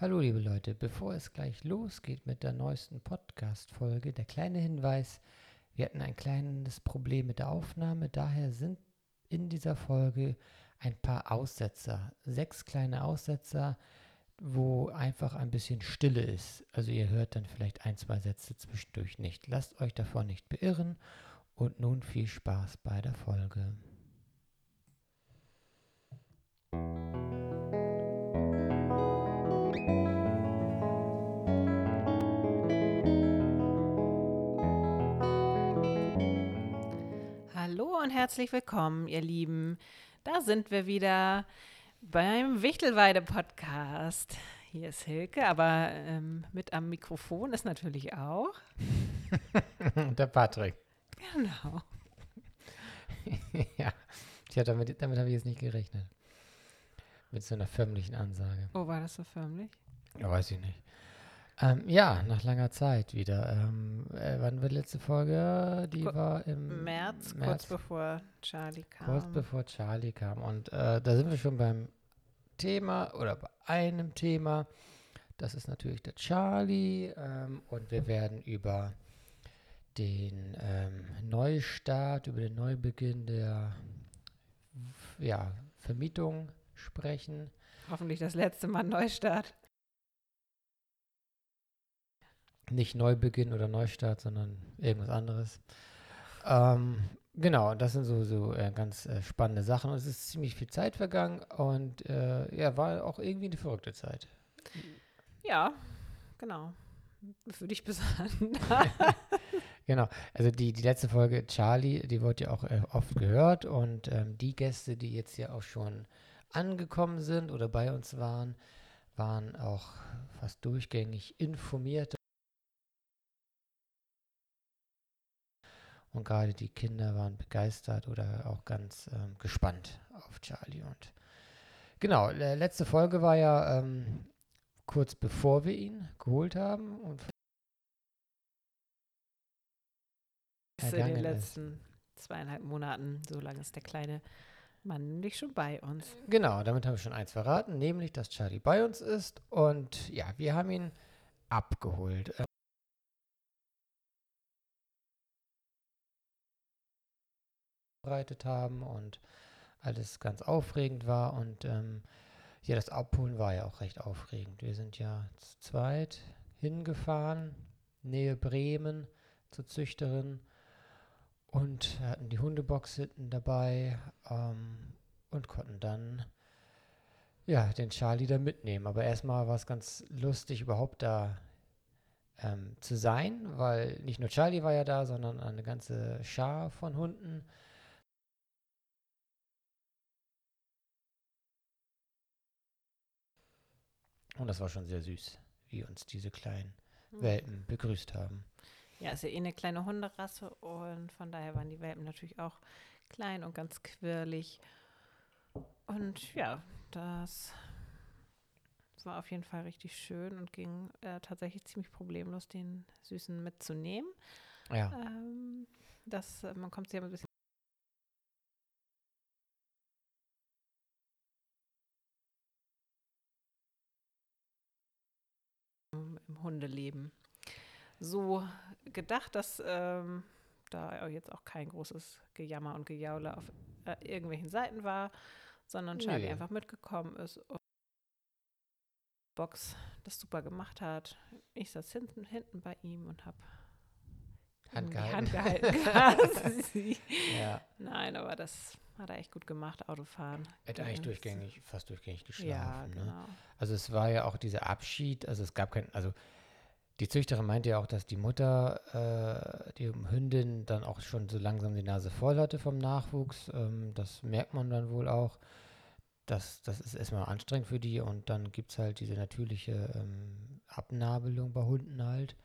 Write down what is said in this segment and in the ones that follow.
Hallo liebe Leute, bevor es gleich losgeht mit der neuesten Podcast-Folge, der kleine Hinweis, wir hatten ein kleines Problem mit der Aufnahme, daher sind in dieser Folge ein paar Aussetzer, sechs kleine Aussetzer, wo einfach ein bisschen Stille ist. Also ihr hört dann vielleicht ein, zwei Sätze zwischendurch nicht. Lasst euch davon nicht beirren und nun viel Spaß bei der Folge. Und herzlich willkommen, ihr Lieben. Da sind wir wieder beim Wichtelweide-Podcast. Hier ist Hilke, aber ähm, mit am Mikrofon ist natürlich auch. der Patrick. Genau. ja, Tja, damit, damit habe ich jetzt nicht gerechnet. Mit so einer förmlichen Ansage. Oh, war das so förmlich? Ja, weiß ich nicht. Ähm, ja, nach langer Zeit wieder. Ähm, äh, wann war die letzte Folge? Die Ku- war im März, kurz März, bevor Charlie kam. kurz bevor Charlie kam. Und äh, da sind wir schon beim Thema oder bei einem Thema. Das ist natürlich der Charlie. Ähm, und wir werden über den ähm, Neustart, über den Neubeginn der ja, Vermietung sprechen. Hoffentlich das letzte Mal Neustart. Nicht Neubeginn oder Neustart, sondern irgendwas anderes. Ähm, genau, das sind so, so äh, ganz äh, spannende Sachen. Und es ist ziemlich viel Zeit vergangen und äh, ja, war auch irgendwie eine verrückte Zeit. Ja, genau. Für dich besonders. Genau, also die, die letzte Folge, Charlie, die wurde ja auch äh, oft gehört und ähm, die Gäste, die jetzt ja auch schon angekommen sind oder bei uns waren, waren auch fast durchgängig informiert. Und gerade die Kinder waren begeistert oder auch ganz ähm, gespannt auf Charlie. Und genau, äh, letzte Folge war ja ähm, kurz bevor wir ihn geholt haben und in den Vergangen ist. letzten zweieinhalb Monaten. So lange ist der kleine Mann nämlich schon bei uns. Genau, damit haben wir schon eins verraten, nämlich, dass Charlie bei uns ist. Und ja, wir haben ihn abgeholt. Ähm, vorbereitet haben und alles ganz aufregend war. Und ähm, ja, das Abholen war ja auch recht aufregend. Wir sind ja zu zweit hingefahren, Nähe Bremen, zur Züchterin und hatten die Hundebox hinten dabei ähm, und konnten dann ja, den Charlie da mitnehmen. Aber erstmal war es ganz lustig, überhaupt da ähm, zu sein, weil nicht nur Charlie war ja da, sondern eine ganze Schar von Hunden. Und das war schon sehr süß, wie uns diese kleinen Welpen begrüßt haben. Ja, ist ja eh eine kleine Hunderasse und von daher waren die Welpen natürlich auch klein und ganz quirlig. Und ja, das war auf jeden Fall richtig schön und ging äh, tatsächlich ziemlich problemlos, den Süßen mitzunehmen. Ja, Ähm, das, äh, man kommt sich aber ein bisschen im Hundeleben so gedacht, dass ähm, da jetzt auch kein großes Gejammer und Gejaule auf äh, irgendwelchen Seiten war, sondern Charlie Nö. einfach mitgekommen ist und Box das super gemacht hat. Ich saß hinten, hinten bei ihm und habe Hand gehalten. Ja. Nein, aber das hat er echt gut gemacht, Autofahren. Er hat eigentlich durchgängig, fast durchgängig geschlafen. Ja, ne? genau. Also es war ja auch dieser Abschied, also es gab kein, also die Züchterin meinte ja auch, dass die Mutter, äh, die Hündin dann auch schon so langsam die Nase voll hatte vom Nachwuchs. Ähm, das merkt man dann wohl auch. Das, das ist erstmal anstrengend für die und dann gibt es halt diese natürliche ähm, Abnabelung bei Hunden halt.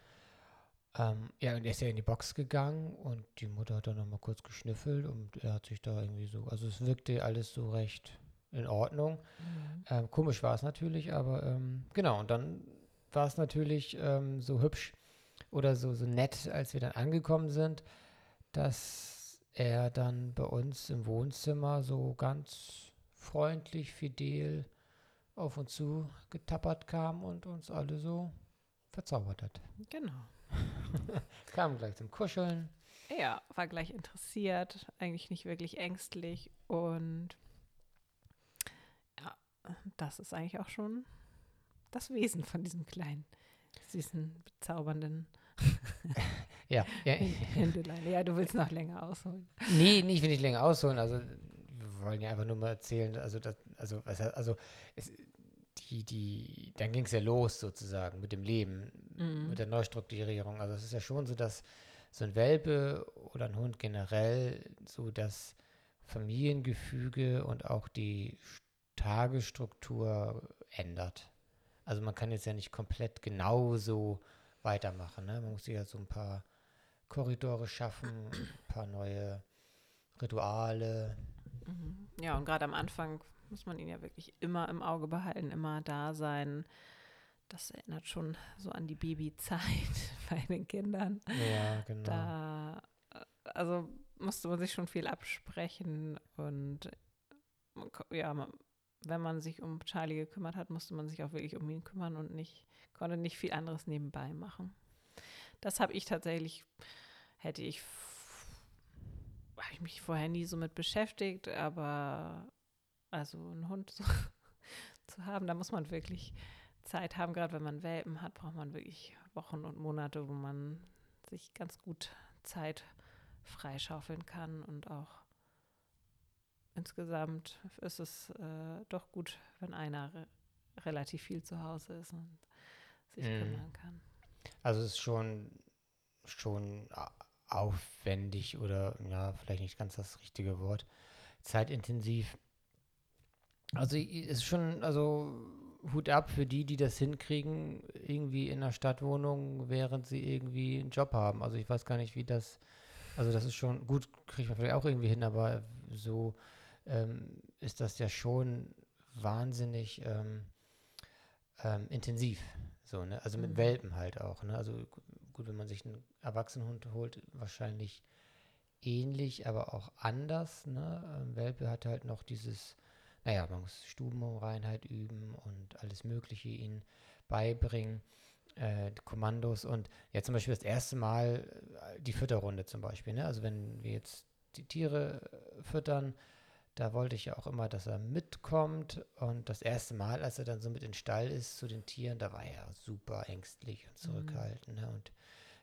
Ähm, ja, und er ist ja in die Box gegangen und die Mutter hat dann nochmal kurz geschnüffelt und er hat sich da irgendwie so, also es wirkte alles so recht in Ordnung. Mhm. Ähm, komisch war es natürlich, aber ähm, genau, und dann war es natürlich ähm, so hübsch oder so, so nett, als wir dann angekommen sind, dass er dann bei uns im Wohnzimmer so ganz freundlich, fidel auf uns zu getappert kam und uns alle so verzaubert hat. Genau. kam gleich zum Kuscheln. Ja, war gleich interessiert, eigentlich nicht wirklich ängstlich und ja, das ist eigentlich auch schon das Wesen von diesem kleinen, süßen, bezaubernden ja, ja. Händelein. Ja, du willst noch länger ausholen. Nee, nee, ich will nicht länger ausholen. Also wir wollen ja einfach nur mal erzählen, also das, also, also es, die, die, dann ging es ja los sozusagen mit dem Leben, mhm. mit der Neustrukturierung. Also es ist ja schon so, dass so ein Welpe oder ein Hund generell so das Familiengefüge und auch die Tagesstruktur ändert. Also man kann jetzt ja nicht komplett genauso weitermachen. Ne? Man muss sich ja so ein paar Korridore schaffen, ein paar neue Rituale. Mhm. Ja, und gerade am Anfang muss man ihn ja wirklich immer im Auge behalten, immer da sein. Das erinnert schon so an die Babyzeit bei den Kindern. Ja, genau. Da, also musste man sich schon viel absprechen und ja, wenn man sich um Charlie gekümmert hat, musste man sich auch wirklich um ihn kümmern und nicht, konnte nicht viel anderes nebenbei machen. Das habe ich tatsächlich, hätte ich, habe ich mich vorher nie so mit beschäftigt, aber also einen Hund zu, zu haben, da muss man wirklich Zeit haben. Gerade wenn man Welpen hat, braucht man wirklich Wochen und Monate, wo man sich ganz gut Zeit freischaufeln kann und auch insgesamt ist es äh, doch gut, wenn einer re relativ viel zu Hause ist und sich mm. kümmern kann. Also es ist schon, schon aufwendig oder ja, vielleicht nicht ganz das richtige Wort, zeitintensiv. Also es ist schon, also Hut ab für die, die das hinkriegen, irgendwie in einer Stadtwohnung, während sie irgendwie einen Job haben. Also ich weiß gar nicht, wie das, also das ist schon, gut, kriegt man vielleicht auch irgendwie hin, aber so ähm, ist das ja schon wahnsinnig ähm, ähm, intensiv. So, ne? Also mit mhm. Welpen halt auch. Ne? Also gut, wenn man sich einen Erwachsenenhund holt, wahrscheinlich ähnlich, aber auch anders. Ne? Ähm, Welpe hat halt noch dieses, naja, man muss Stubenreinheit üben und alles Mögliche ihnen beibringen. Äh, Kommandos und ja, zum Beispiel das erste Mal äh, die Fütterrunde zum Beispiel. Ne? Also wenn wir jetzt die Tiere äh, füttern, da wollte ich ja auch immer, dass er mitkommt. Und das erste Mal, als er dann so mit in den Stall ist zu den Tieren, da war er super ängstlich und zurückhaltend. Mhm. Und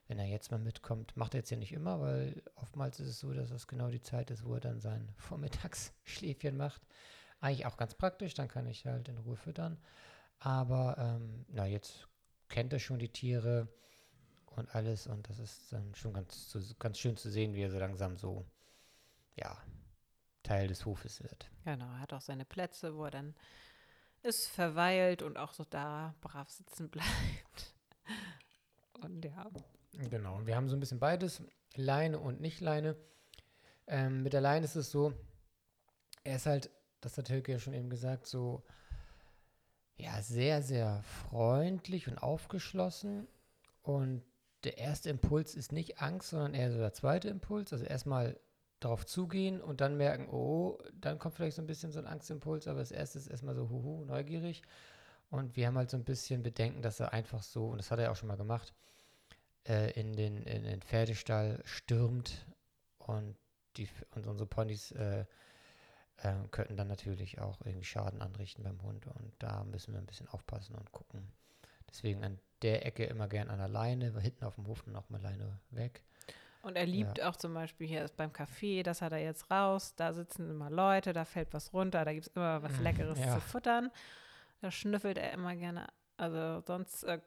wenn er jetzt mal mitkommt, macht er jetzt ja nicht immer, weil oftmals ist es so, dass das genau die Zeit ist, wo er dann sein Vormittagsschläfchen macht. Eigentlich auch ganz praktisch, dann kann ich halt in Ruhe füttern. Aber ähm, na, jetzt kennt er schon die Tiere und alles und das ist dann schon ganz, ganz schön zu sehen, wie er so langsam so, ja, Teil des Hofes wird. Genau, er hat auch seine Plätze, wo er dann ist, verweilt und auch so da brav sitzen bleibt. Und ja. Genau, und wir haben so ein bisschen beides, Leine und nicht Leine. Ähm, mit der Leine ist es so, er ist halt, das hat Hilke ja schon eben gesagt, so ja, sehr, sehr freundlich und aufgeschlossen. Und der erste Impuls ist nicht Angst, sondern eher so der zweite Impuls. Also erstmal darauf zugehen und dann merken, oh, dann kommt vielleicht so ein bisschen so ein Angstimpuls, aber das erste ist erstmal so, huhu, neugierig. Und wir haben halt so ein bisschen Bedenken, dass er einfach so, und das hat er auch schon mal gemacht, äh, in, den, in den Pferdestall stürmt und, die, und unsere Ponys äh, äh, könnten dann natürlich auch irgendwie Schaden anrichten beim Hund. Und da müssen wir ein bisschen aufpassen und gucken. Deswegen an der Ecke immer gern an der Leine, hinten auf dem Hof dann auch mal Leine weg. Und er liebt ja. auch zum Beispiel hier beim Café, das hat er jetzt raus, da sitzen immer Leute, da fällt was runter, da gibt es immer was mhm. Leckeres ja. zu futtern. Da schnüffelt er immer gerne. Also sonst äh,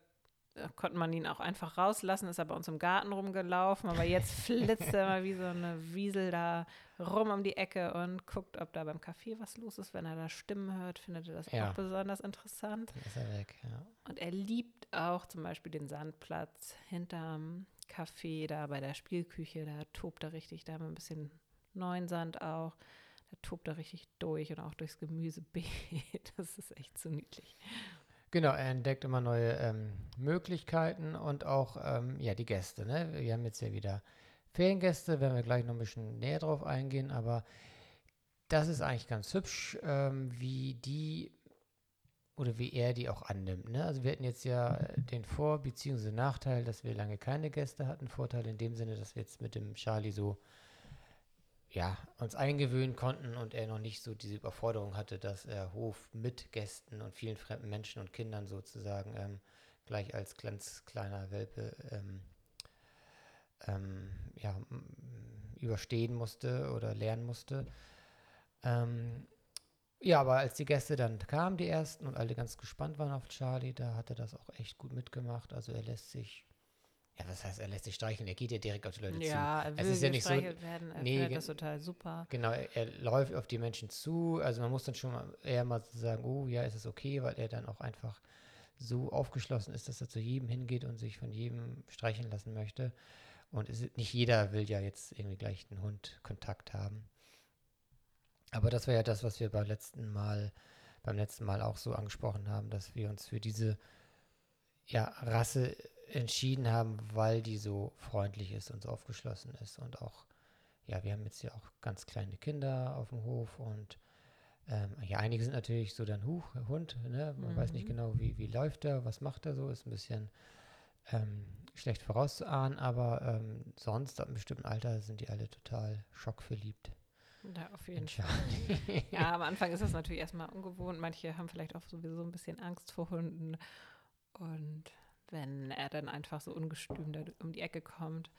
konnte man ihn auch einfach rauslassen, ist er bei uns im Garten rumgelaufen, aber jetzt flitzt er mal wie so eine Wiesel da rum um die Ecke und guckt, ob da beim Café was los ist. Wenn er da Stimmen hört, findet er das ja. auch besonders interessant. Dann ist er weg, ja. Und er liebt auch zum Beispiel den Sandplatz hinterm Café da bei der Spielküche, da tobt er richtig, da haben wir ein bisschen neuen Sand auch. Da tobt er richtig durch und auch durchs Gemüsebeet. Das ist echt so niedlich. Genau, er entdeckt immer neue ähm, Möglichkeiten und auch ähm, ja, die Gäste. Ne? Wir haben jetzt ja wieder Feriengäste, werden wir gleich noch ein bisschen näher drauf eingehen, aber das ist eigentlich ganz hübsch, ähm, wie die oder wie er die auch annimmt. Ne? Also wir hatten jetzt ja den Vor- bzw. Nachteil, dass wir lange keine Gäste hatten. Vorteil in dem Sinne, dass wir jetzt mit dem Charlie so ja, uns eingewöhnen konnten und er noch nicht so diese Überforderung hatte, dass er Hof mit Gästen und vielen fremden Menschen und Kindern sozusagen ähm, gleich als ganz kleiner Welpe ähm, ähm, ja, überstehen musste oder lernen musste. Ähm, ja, aber als die Gäste dann kamen, die ersten, und alle ganz gespannt waren auf Charlie, da hat er das auch echt gut mitgemacht. Also er lässt sich, ja, was heißt, er lässt sich streicheln, er geht ja direkt auf die Leute ja, zu. er will es ist ja nicht so, werden, er nee, das total super. Genau, er, er läuft auf die Menschen zu. Also man muss dann schon mal eher mal sagen, oh ja, ist es okay, weil er dann auch einfach so aufgeschlossen ist, dass er zu jedem hingeht und sich von jedem streicheln lassen möchte. Und es ist, nicht jeder will ja jetzt irgendwie gleich einen Hund Kontakt haben. Aber das war ja das, was wir beim letzten Mal, beim letzten Mal auch so angesprochen haben, dass wir uns für diese ja, Rasse entschieden haben, weil die so freundlich ist und so aufgeschlossen ist und auch ja, wir haben jetzt ja auch ganz kleine Kinder auf dem Hof und ähm, ja, einige sind natürlich so dann Huch, Hund, ne? Man weiß nicht Mhm. genau, wie, wie läuft er, was macht er so, ist ein bisschen ähm, schlecht vorauszuahnen, aber ähm, sonst ab einem bestimmten Alter sind die alle total schockverliebt. Ja, auf jeden Fall. Ja, am Anfang ist das natürlich erstmal ungewohnt. Manche haben vielleicht auch sowieso ein bisschen Angst vor Hunden. Und wenn er dann einfach so ungestüm da um die Ecke kommt.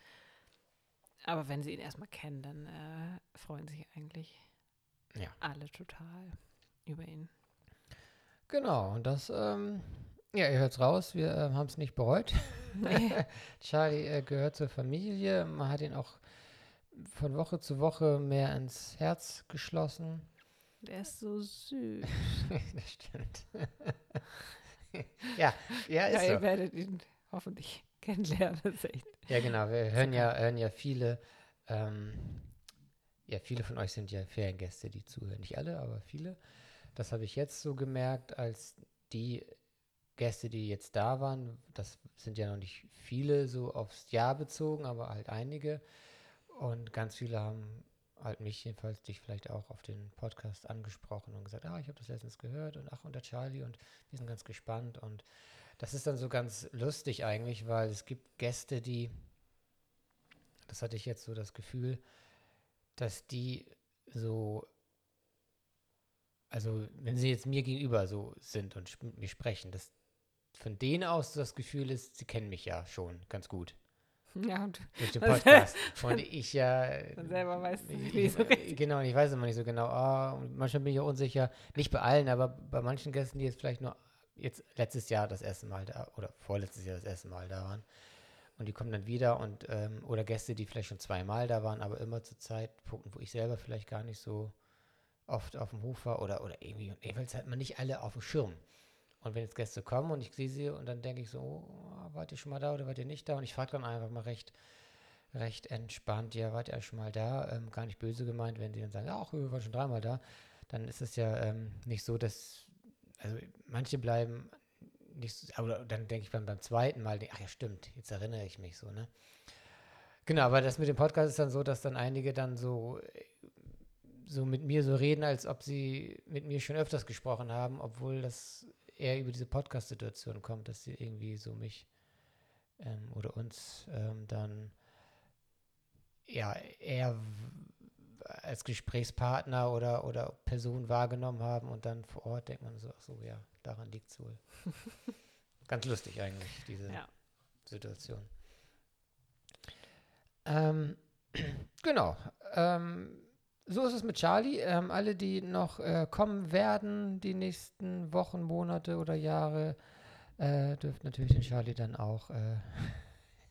Aber wenn sie ihn erstmal kennen, dann äh, freuen sich eigentlich Ja. alle total über ihn. Genau, und das, ähm, ja, ihr hört's raus, wir ähm, haben es nicht bereut. Nee. Charlie äh, gehört zur Familie, man hat ihn auch von Woche zu Woche mehr ins Herz geschlossen. Der ist so süß. das stimmt. ja, ja, Ja, ist ihr so. werdet ihn hoffentlich kennenlernen. Das ist echt. Ja, genau. Wir hören ja, hören ja viele, ähm, ja, viele von euch sind ja Feriengäste, die zuhören. Nicht alle, aber viele. Das habe ich jetzt so gemerkt, als die Gäste, die jetzt da waren, das sind ja noch nicht viele so aufs Jahr bezogen, aber halt einige. Und ganz viele haben halt mich jedenfalls, dich vielleicht auch auf den Podcast angesprochen und gesagt, ah, ich habe das letztens gehört und ach, und der Charlie und wir sind ganz gespannt. Und das ist dann so ganz lustig eigentlich, weil es gibt Gäste, die, das hatte ich jetzt so das Gefühl, dass die so, also wenn sie jetzt mir gegenüber so sind und mit mir sprechen, dass von denen aus das Gefühl ist, sie kennen mich ja schon ganz gut Ja, und durch den Podcast. und ich ja. Man selber weiß ich, nicht so ich, richtig. Genau, und ich weiß immer nicht so genau. Und manchmal bin ich auch unsicher, nicht bei allen, aber bei manchen Gästen, die jetzt vielleicht nur jetzt letztes Jahr das erste Mal da oder vorletztes Jahr das erste Mal da waren. Und die kommen dann wieder und ähm, oder Gäste, die vielleicht schon zweimal da waren, aber immer zu Zeitpunkten, wo ich selber vielleicht gar nicht so oft auf dem Hof war oder, oder irgendwie, und jedenfalls hat man nicht alle auf dem Schirm. Und wenn jetzt Gäste kommen und ich sehe sie und dann denke ich so, oh, wart ihr schon mal da oder wart ihr nicht da? Und ich frage dann einfach mal recht, recht entspannt, ja, wart ihr schon mal da? Ähm, gar nicht böse gemeint, wenn sie dann sagen, ach, wir waren schon dreimal da. Dann ist es ja ähm, nicht so, dass, also manche bleiben nicht so, oder dann denke ich beim, beim zweiten Mal, ach ja, stimmt, jetzt erinnere ich mich so, ne? Genau, aber das mit dem Podcast ist dann so, dass dann einige dann so, so mit mir so reden, als ob sie mit mir schon öfters gesprochen haben, obwohl das eher über diese Podcast-Situation kommt, dass sie irgendwie so mich ähm, oder uns ähm, dann ja eher als Gesprächspartner oder, oder Person wahrgenommen haben und dann vor Ort denkt man so, ach so, ja, daran liegt es wohl. Ganz lustig eigentlich, diese Ja. Situation. Ähm, genau. Ähm, so ist es mit Charlie. Ähm, alle, die noch äh, kommen werden, die nächsten Wochen, Monate oder Jahre, äh, dürft natürlich den Charlie dann auch äh,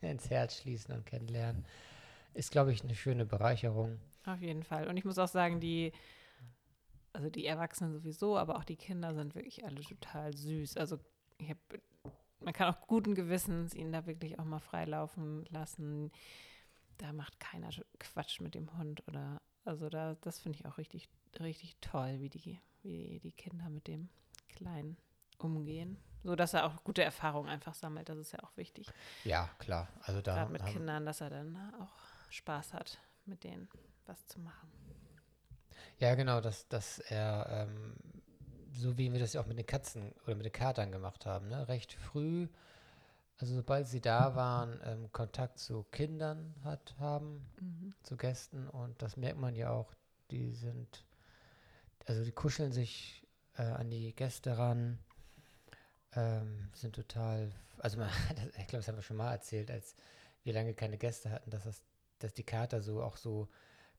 ins Herz schließen und kennenlernen. Ist, glaube ich, eine schöne Bereicherung. Auf jeden Fall. Und ich muss auch sagen, die, also die Erwachsenen sowieso, aber auch die Kinder sind wirklich alle total süß. Also habe, man kann auch guten Gewissens ihn da wirklich auch mal freilaufen lassen. Da macht keiner Quatsch mit dem Hund oder, also da, das finde ich auch richtig, richtig toll, wie die, wie die Kinder mit dem Kleinen umgehen. So dass er auch gute Erfahrungen einfach sammelt, das ist ja auch wichtig. Ja, klar. Also da Gerade mit Kindern, dass er dann auch Spaß hat, mit denen was zu machen. Ja, genau, dass, dass er ähm, so wie wir das ja auch mit den Katzen oder mit den Katern gemacht haben, ne? recht früh, also sobald sie da waren, ähm, Kontakt zu Kindern hat, haben, Mhm. zu Gästen und das merkt man ja auch, die sind, also die kuscheln sich äh, an die Gäste ran, ähm, sind total, also man, das, ich glaube, das haben wir schon mal erzählt, als wir lange keine Gäste hatten, dass das, dass die Kater so auch so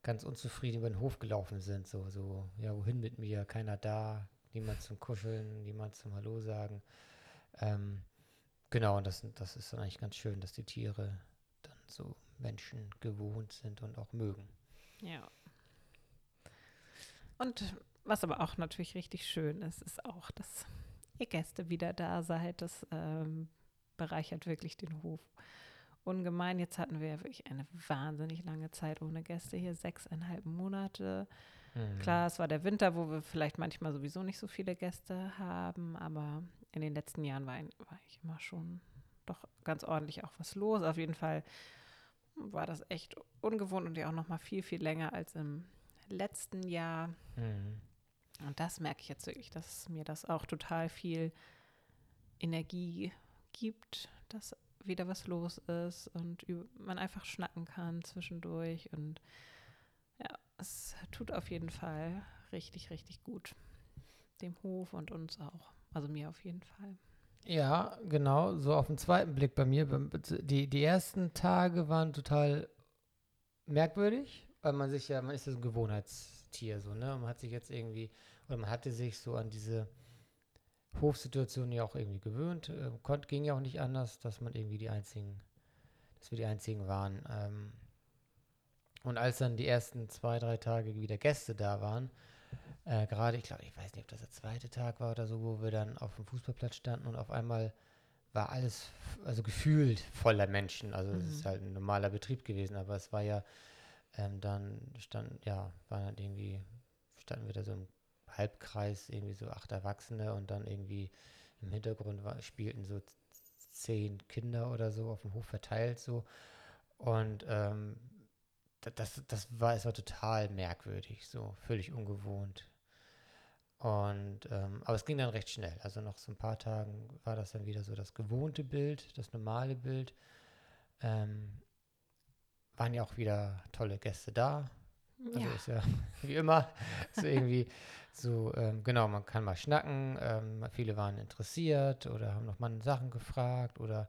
ganz unzufrieden über den Hof gelaufen sind, so, so, ja, wohin mit mir, keiner da, niemand zum Kuscheln, niemand zum Hallo sagen. Ähm, genau, und das, das ist dann eigentlich ganz schön, dass die Tiere dann so Menschen gewohnt sind und auch mögen. Ja. Und was aber auch natürlich richtig schön ist, ist auch, dass ihr Gäste wieder da seid. Das ähm, bereichert wirklich den Hof ungemein. Jetzt hatten wir ja wirklich eine wahnsinnig lange Zeit ohne Gäste hier, sechseinhalb Monate. Mhm. Klar, es war der Winter, wo wir vielleicht manchmal sowieso nicht so viele Gäste haben, aber in den letzten Jahren war, war ich immer schon doch ganz ordentlich auch was los. Auf jeden Fall war das echt ungewohnt und ja auch noch mal viel, viel länger als im letzten Jahr. Mhm. Und das merke ich jetzt wirklich, dass mir das auch total viel Energie gibt, dass wieder was los ist und man einfach schnacken kann zwischendurch. Und ja, es tut auf jeden Fall richtig, richtig gut. Dem Hof und uns auch. Also mir auf jeden Fall. Ja, genau, so auf den zweiten Blick bei mir. Die, die ersten Tage waren total merkwürdig, weil man sich ja, man ist ja so ein Gewohnheitstier, so, ne? Man hat sich jetzt irgendwie, oder man hatte sich so an diese Hofsituation ja auch irgendwie gewöhnt. Äh, konnt, ging ja auch nicht anders, dass man irgendwie die einzigen, dass wir die einzigen waren. Ähm, und als dann die ersten zwei, drei Tage wieder Gäste da waren, äh, gerade, ich glaube, ich weiß nicht, ob das der zweite Tag war oder so, wo wir dann auf dem Fußballplatz standen und auf einmal war alles, also gefühlt voller Menschen. Also es ist Mhm. halt ein normaler Betrieb gewesen, aber es war ja ähm, dann stand, ja, waren dann irgendwie, standen wir da so im Halbkreis, irgendwie so acht Erwachsene und dann irgendwie im Hintergrund war, spielten so zehn Kinder oder so auf dem Hof verteilt so. Und ähm, das, das war, es war total merkwürdig, so völlig ungewohnt. Und ähm, aber es ging dann recht schnell. Also nach so ein paar Tagen war das dann wieder so das gewohnte Bild, das normale Bild. Ähm, waren ja auch wieder tolle Gäste da. Also ja, ist ja wie immer so irgendwie so, ähm, genau, man kann mal schnacken. Ähm, viele waren interessiert oder haben noch mal Sachen gefragt oder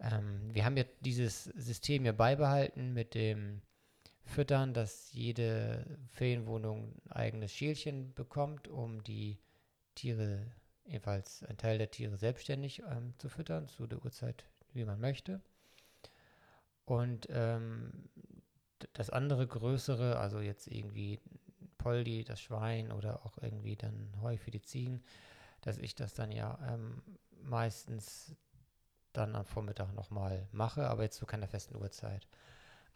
ähm, wir haben ja dieses System ja beibehalten mit dem Füttern, dass jede Ferienwohnung ein eigenes Schälchen bekommt, um die Tiere, jedenfalls ein Teil der Tiere selbstständig ähm, zu füttern, zu der Uhrzeit, wie man möchte. Und ähm, das andere größere, also jetzt irgendwie Poldi, das Schwein oder auch irgendwie dann Heu für die Ziegen, dass ich das dann ja ähm, meistens dann am Vormittag nochmal mache, aber jetzt zu keiner festen Uhrzeit.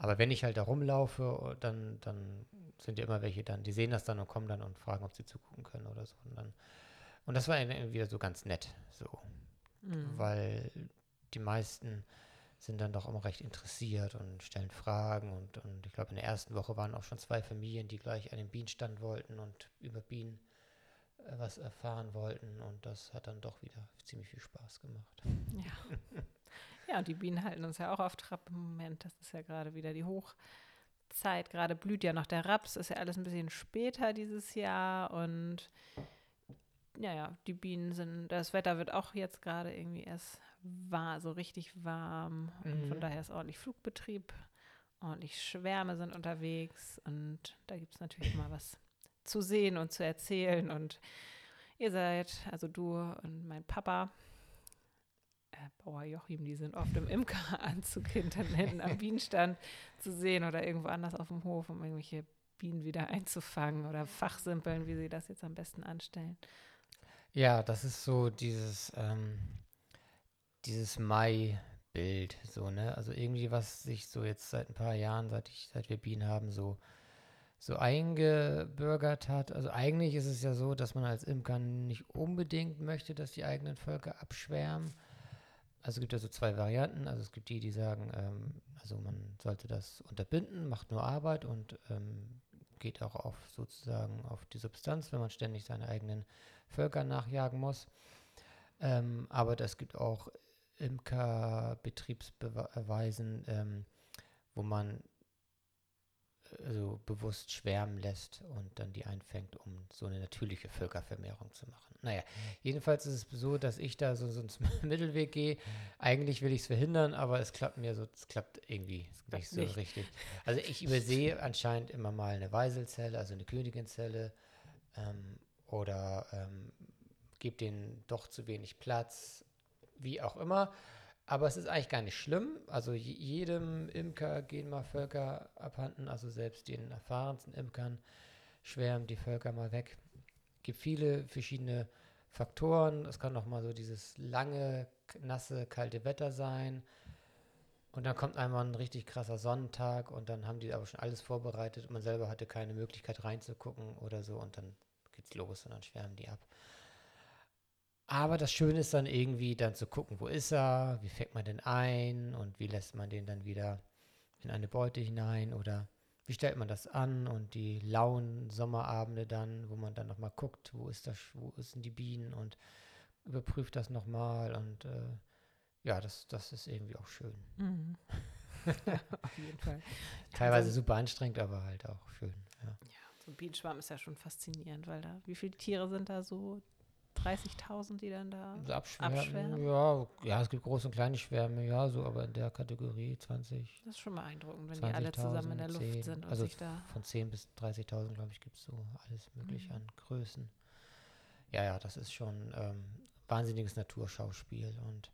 Aber wenn ich halt da rumlaufe, dann, dann sind ja immer welche dann, die sehen das dann und kommen dann und fragen, ob sie zugucken können oder so. Und, dann, und das war irgendwie wieder so ganz nett, so Mhm. weil die meisten sind dann doch immer recht interessiert und stellen Fragen und, und ich glaube in der ersten Woche waren auch schon zwei Familien, die gleich an den Bienenstand wollten und über Bienen äh, was erfahren wollten und das hat dann doch wieder ziemlich viel Spaß gemacht. Ja. ja, und die Bienen halten uns ja auch auf Trab Moment. Das ist ja gerade wieder die Hochzeit. Gerade blüht ja noch der Raps. Ist ja alles ein bisschen später dieses Jahr. Und ja, ja, die Bienen sind, das Wetter wird auch jetzt gerade irgendwie erst war, so richtig warm. Und von Mhm. daher ist ordentlich Flugbetrieb. Ordentlich Schwärme sind unterwegs. Und da gibt es natürlich immer was zu sehen und zu erzählen. Und ihr seid, also du und mein Papa, Bauer Joachim, die sind oft im Imkeranzug hinten, hinten am Bienenstand zu sehen oder irgendwo anders auf dem Hof, um irgendwelche Bienen wieder einzufangen oder fachsimpeln, wie sie das jetzt am besten anstellen. Ja, das ist so dieses, ähm, dieses Mai-Bild, so, ne? Also irgendwie, was sich so jetzt seit ein paar Jahren, seit ich, seit wir Bienen haben, so, so eingebürgert hat. Also eigentlich ist es ja so, dass man als Imker nicht unbedingt möchte, dass die eigenen Völker abschwärmen. Also es gibt ja so zwei Varianten. Also es gibt die, die sagen, ähm, also man sollte das unterbinden, macht nur Arbeit und ähm, geht auch auf sozusagen auf die Substanz, wenn man ständig seine eigenen Völkern nachjagen muss. Ähm, aber es gibt auch Imkerbetriebsweisen, ähm, wo man also bewusst schwärmen lässt und dann die einfängt, um so eine natürliche Völkervermehrung zu machen. Naja, jedenfalls ist es so, dass ich da so, so einen Mittelweg gehe. Eigentlich will ich es verhindern, aber es klappt mir so, es klappt irgendwie nicht so nicht. richtig. Also ich übersehe anscheinend immer mal eine Weiselzelle, also eine Königinzelle ähm, oder ähm, gebe denen doch zu wenig Platz, wie auch immer. Aber es ist eigentlich gar nicht schlimm. Also jedem Imker gehen mal Völker abhanden, also selbst den erfahrensten Imkern schwärmen die Völker mal weg. Es gibt viele verschiedene Faktoren. Es kann auch mal so dieses lange, nasse, kalte Wetter sein. Und dann kommt einmal ein richtig krasser Sonnentag und dann haben die aber schon alles vorbereitet und man selber hatte keine Möglichkeit reinzugucken oder so und dann geht's los und dann schwärmen die ab. Aber das Schöne ist dann irgendwie dann zu gucken, wo ist er, wie fängt man den ein und wie lässt man den dann wieder in eine Beute hinein oder wie stellt man das an und die lauen Sommerabende dann, wo man dann nochmal guckt, wo ist das, wo sind die Bienen und überprüft das nochmal und äh, ja, das, das ist irgendwie auch schön. Mhm. auf jeden Fall. Teilweise also, super anstrengend, aber halt auch schön. Ja. ja, so ein Bienenschwarm ist ja schon faszinierend, weil da, wie viele Tiere sind da so? 30.000, die dann da abschwärmen, abschwärmen? Ja, ja, es gibt große und kleine Schwärme, ja, so, aber in der Kategorie 20. Das ist schon beeindruckend, wenn die alle zusammen in der 10, Luft sind und also sich da. Von 10 bis 30.000, glaube ich, gibt es so alles Mögliche mhm. an Größen. Ja, ja, das ist schon ähm, wahnsinniges Naturschauspiel und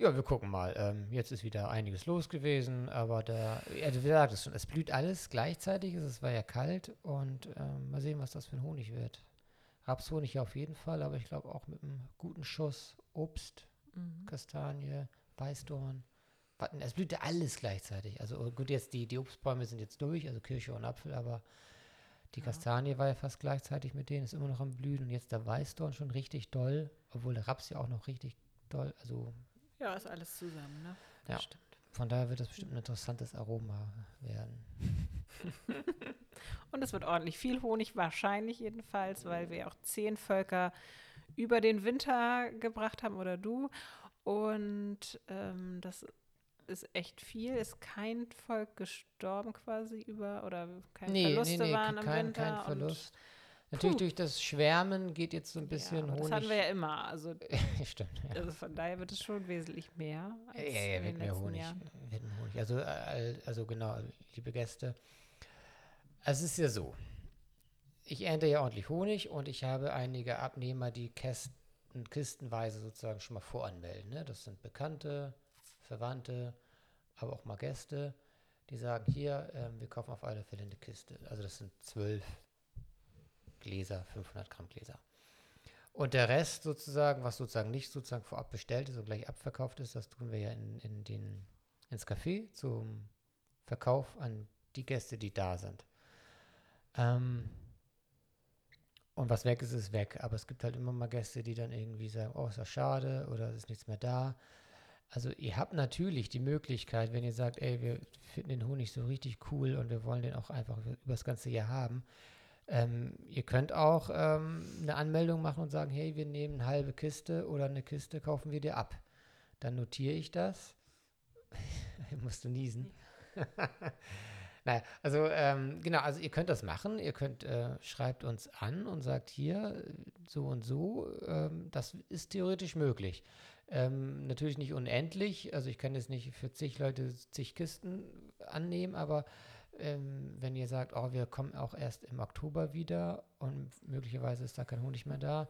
ja, wir gucken mal. Ähm, jetzt ist wieder einiges los gewesen, aber der, ja, du sagtest schon, es blüht alles gleichzeitig, es war ja kalt und ähm, mal sehen, was das für ein Honig wird. Rapshonig auf jeden Fall, aber ich glaube auch mit einem guten Schuss Obst, mhm. Kastanie, Weißdorn. Es blühte alles gleichzeitig. Also gut, jetzt die, die Obstbäume sind jetzt durch, also Kirsche und Apfel, aber die ja. Kastanie war ja fast gleichzeitig mit denen, ist immer noch am Blühen und jetzt der Weißdorn schon richtig doll, obwohl der Raps ja auch noch richtig doll, also. Ja, ist alles zusammen, ne? Ja. Stimmt. Von daher wird das bestimmt ein interessantes Aroma werden. Und es wird ordentlich viel Honig, wahrscheinlich jedenfalls, weil wir auch zehn Völker über den Winter gebracht haben oder du. Und ähm, das ist echt viel. Ist kein Volk gestorben quasi über oder keine nee, Verluste nee, nee, waren kein, im Winter. Kein Verlust. Natürlich Puh. durch das Schwärmen geht jetzt so ein bisschen ja, Honig. Das hatten wir ja immer. Also, Stimmt. Ja. Also von daher wird es schon wesentlich mehr. ja, ja, wird mehr Honig, wird Honig. Also, äh, also genau, liebe Gäste, es ist ja so, ich ernte ja ordentlich Honig und ich habe einige Abnehmer, die Kästen, kistenweise sozusagen schon mal voranmelden. Ne? Das sind Bekannte, Verwandte, aber auch mal Gäste, die sagen, hier, ähm, wir kaufen auf alle Fälle eine Kiste. Also das sind zwölf Gläser, 500 Gramm Gläser. Und der Rest sozusagen, was sozusagen nicht sozusagen vorab bestellt ist und gleich abverkauft ist, das tun wir ja in, in den, ins Café zum Verkauf an die Gäste, die da sind. Ähm, und was weg ist, ist weg. Aber es gibt halt immer mal Gäste, die dann irgendwie sagen, oh, ist ja schade oder es ist nichts mehr da. Also ihr habt natürlich die Möglichkeit, wenn ihr sagt, ey, wir finden den Honig so richtig cool und wir wollen den auch einfach über das ganze Jahr haben. Ähm, ihr könnt auch ähm, eine Anmeldung machen und sagen, hey, wir nehmen eine halbe Kiste oder eine Kiste kaufen wir dir ab. Dann notiere ich das. musst du niesen. Naja, also ähm, genau, also ihr könnt das machen. Ihr könnt, äh, schreibt uns an und sagt hier so und so. Ähm, das ist theoretisch möglich. Ähm, natürlich nicht unendlich. Also ich kann jetzt nicht für zig Leute zig Kisten annehmen, aber ähm, wenn ihr sagt, oh, wir kommen auch erst im Oktober wieder und möglicherweise ist da kein Honig mehr da.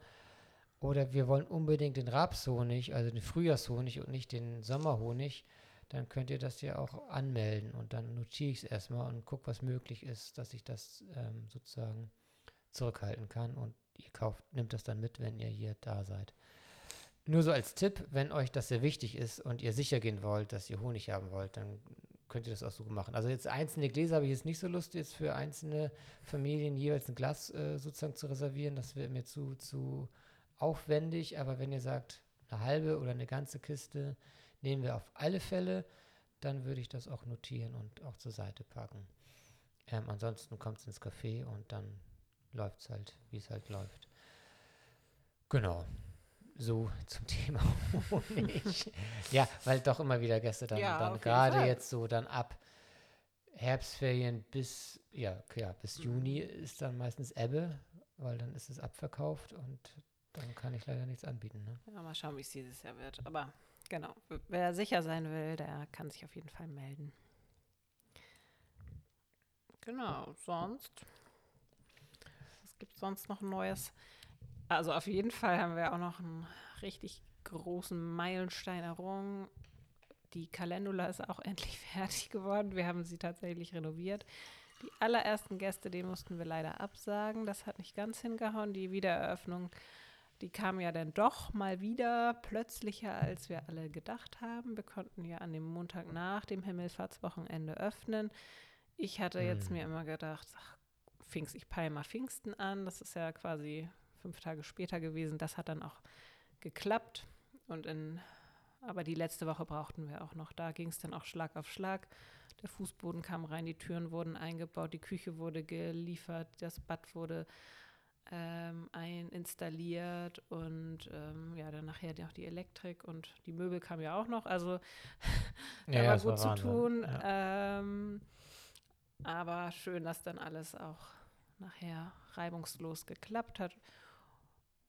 Oder wir wollen unbedingt den Rapshonig, also den Frühjahrshonig und nicht den Sommerhonig dann könnt ihr das ja auch anmelden und dann notiere ich es erstmal und gucke, was möglich ist, dass ich das ähm, sozusagen zurückhalten kann und ihr kauft, nimmt das dann mit, wenn ihr hier da seid. Nur so als Tipp, wenn euch das sehr wichtig ist und ihr sicher gehen wollt, dass ihr Honig haben wollt, dann könnt ihr das auch so machen. Also jetzt einzelne Gläser habe ich jetzt nicht so Lust, jetzt für einzelne Familien jeweils ein Glas äh, sozusagen zu reservieren. Das wäre mir zu, zu aufwendig. Aber wenn ihr sagt, eine halbe oder eine ganze Kiste, nehmen wir auf alle Fälle, dann würde ich das auch notieren und auch zur Seite packen. Ähm, ansonsten kommt es ins Café und dann läuft es halt, wie es halt läuft. Genau. So zum Thema Honig. ja, weil doch immer wieder Gäste dann, Ja, dann gerade jetzt so dann ab Herbstferien bis, ja, ja, bis Mhm. Juni ist dann meistens Ebbe, weil dann ist es abverkauft und dann kann ich leider nichts anbieten. Ne? Ja, mal schauen, wie es dieses Jahr wird. Aber genau, wer sicher sein will, der kann sich auf jeden Fall melden. Genau, sonst. Was gibt es sonst noch Neues? Also auf jeden Fall haben wir auch noch einen richtig großen Meilenstein errungen. Die Calendula ist auch endlich fertig geworden. Wir haben sie tatsächlich renoviert. Die allerersten Gäste, die mussten wir leider absagen. Das hat nicht ganz hingehauen. Die Wiedereröffnung, die kam ja dann doch mal wieder plötzlicher, als wir alle gedacht haben. Wir konnten ja an dem Montag nach dem Himmelfahrtswochenende öffnen. Ich hatte jetzt Hm. mir immer gedacht, ach, Pfingst, ich peile mal Pfingsten an. Das ist ja quasi fünf Tage später gewesen. Das hat dann auch geklappt. Und in, aber die letzte Woche brauchten wir auch noch. Da ging es dann auch Schlag auf Schlag. Der Fußboden kam rein, die Türen wurden eingebaut, die Küche wurde geliefert, das Bad wurde ähm, ein installiert und ähm, ja, dann nachher noch die Elektrik und die Möbel kamen ja auch noch. Also da war das gut zu Wahnsinn. tun. Ja. Ähm, aber schön, dass dann alles auch nachher reibungslos geklappt hat.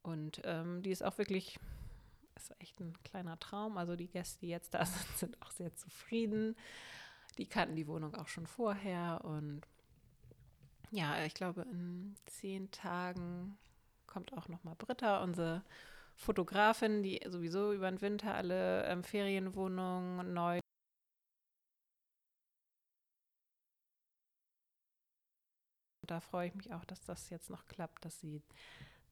Und ähm, die ist auch wirklich, ist echt ein kleiner Traum. Also die Gäste, die jetzt da sind, sind auch sehr zufrieden. Die kannten die Wohnung auch schon vorher. Und ja, ich glaube, in zehn Tagen kommt auch noch mal Britta, unsere Fotografin, die sowieso über den Winter alle ähm, Ferienwohnungen neu da freue ich mich auch, dass das jetzt noch klappt, dass sie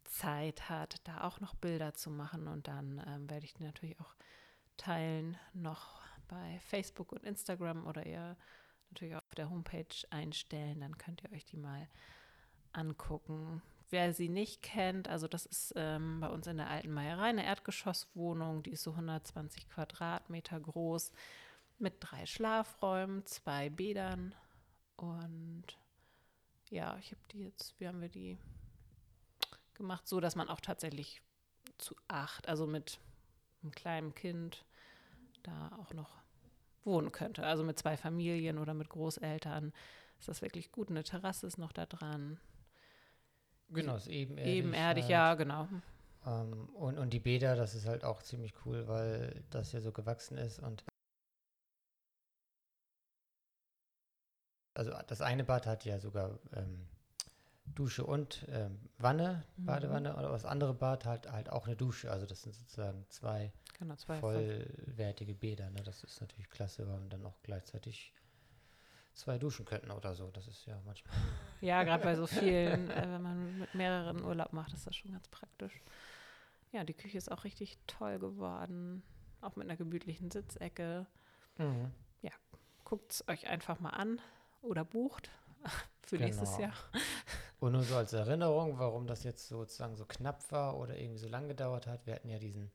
Zeit hat, da auch noch Bilder zu machen. Und dann ähm, werde ich die natürlich auch teilen, noch bei Facebook und Instagram oder ihr natürlich auf der Homepage einstellen. Dann könnt ihr euch die mal angucken. Wer sie nicht kennt, also das ist ähm, bei uns in der alten Meierei eine Erdgeschosswohnung, die ist so 120 Quadratmeter groß mit drei Schlafräumen, zwei Bädern und ja, ich habe die jetzt, wie haben wir die gemacht, so dass man auch tatsächlich zu acht, also mit einem kleinen Kind, da auch noch wohnen könnte. Also mit zwei Familien oder mit Großeltern ist das wirklich gut. Eine Terrasse ist noch da dran. Genau, ist ebenerdig. Ebenerdig, halt. ja, genau. Ähm, und, und die Bäder, das ist halt auch ziemlich cool, weil das ja so gewachsen ist und also das eine Bad hat ja sogar ähm, Dusche und ähm, Wanne, Mhm. Badewanne, oder das andere Bad hat halt auch eine Dusche. Also das sind sozusagen zwei Genau, zwei vollwertige Bäder. Ne? Das ist natürlich klasse, weil man dann auch gleichzeitig zwei duschen könnten oder so. Das ist ja manchmal. Ja, gerade bei so vielen, äh, wenn man mit mehreren Urlaub macht, ist das schon ganz praktisch. Ja, die Küche ist auch richtig toll geworden. Auch mit einer gemütlichen Sitzecke. Mhm. Guckt es euch einfach mal an oder bucht für nächstes Genau. Jahr. Und nur so als Erinnerung, warum das jetzt sozusagen so knapp war oder irgendwie so lang gedauert hat. Wir hatten ja diesen,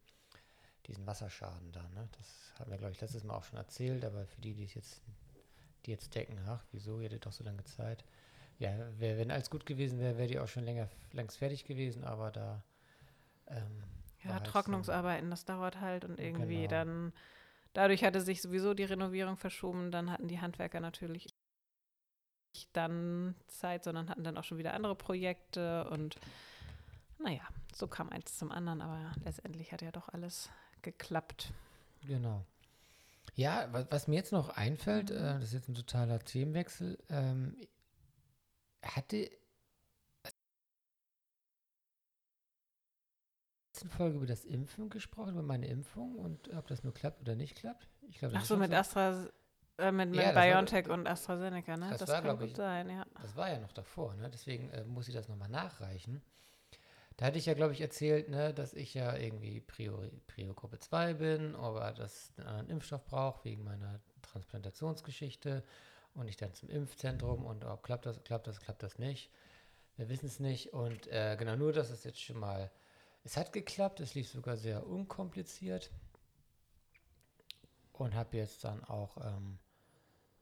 diesen Wasserschaden da. Ne? Das haben wir, glaube ich, letztes Mal auch schon erzählt, aber für die, die es jetzt, die jetzt denken, ach, wieso, ihr hattet doch so lange Zeit. Ja, wär, wenn alles gut gewesen wäre, wäre die auch schon länger, längst fertig gewesen, aber da. Ähm, Ja, halt so- Trocknungsarbeiten, das dauert halt und irgendwie Genau. dann, dadurch hatte sich sowieso die Renovierung verschoben, dann hatten die Handwerker natürlich dann Zeit, sondern hatten dann auch schon wieder andere Projekte und naja, so kam eins zum anderen, aber letztendlich hat ja doch alles geklappt. Genau. Ja, was, was mir jetzt noch einfällt, äh, das ist jetzt ein totaler Themenwechsel, ähm, hatte letzten Folge über das Impfen gesprochen, über meine Impfung und ob das nur klappt oder nicht klappt. Ich glaube, das Ach so, mit Astra, äh, mit, mit Ja, das war- BioNTech und AstraZeneca, ne? das Das, war, kann gut ich, sein, ja. Das war ja noch davor, ne? deswegen äh, muss ich das nochmal nachreichen. Da hatte ich ja, glaube ich, erzählt, ne, dass ich ja irgendwie Prio-Gruppe 2 bin, aber dass einen anderen Impfstoff brauche wegen meiner Transplantationsgeschichte und ich dann zum Impfzentrum und ob klappt das, klappt das, klappt das nicht. Wir wissen es nicht und äh, genau nur, dass es jetzt schon mal, es hat geklappt, es lief sogar sehr unkompliziert und habe jetzt dann auch, ähm,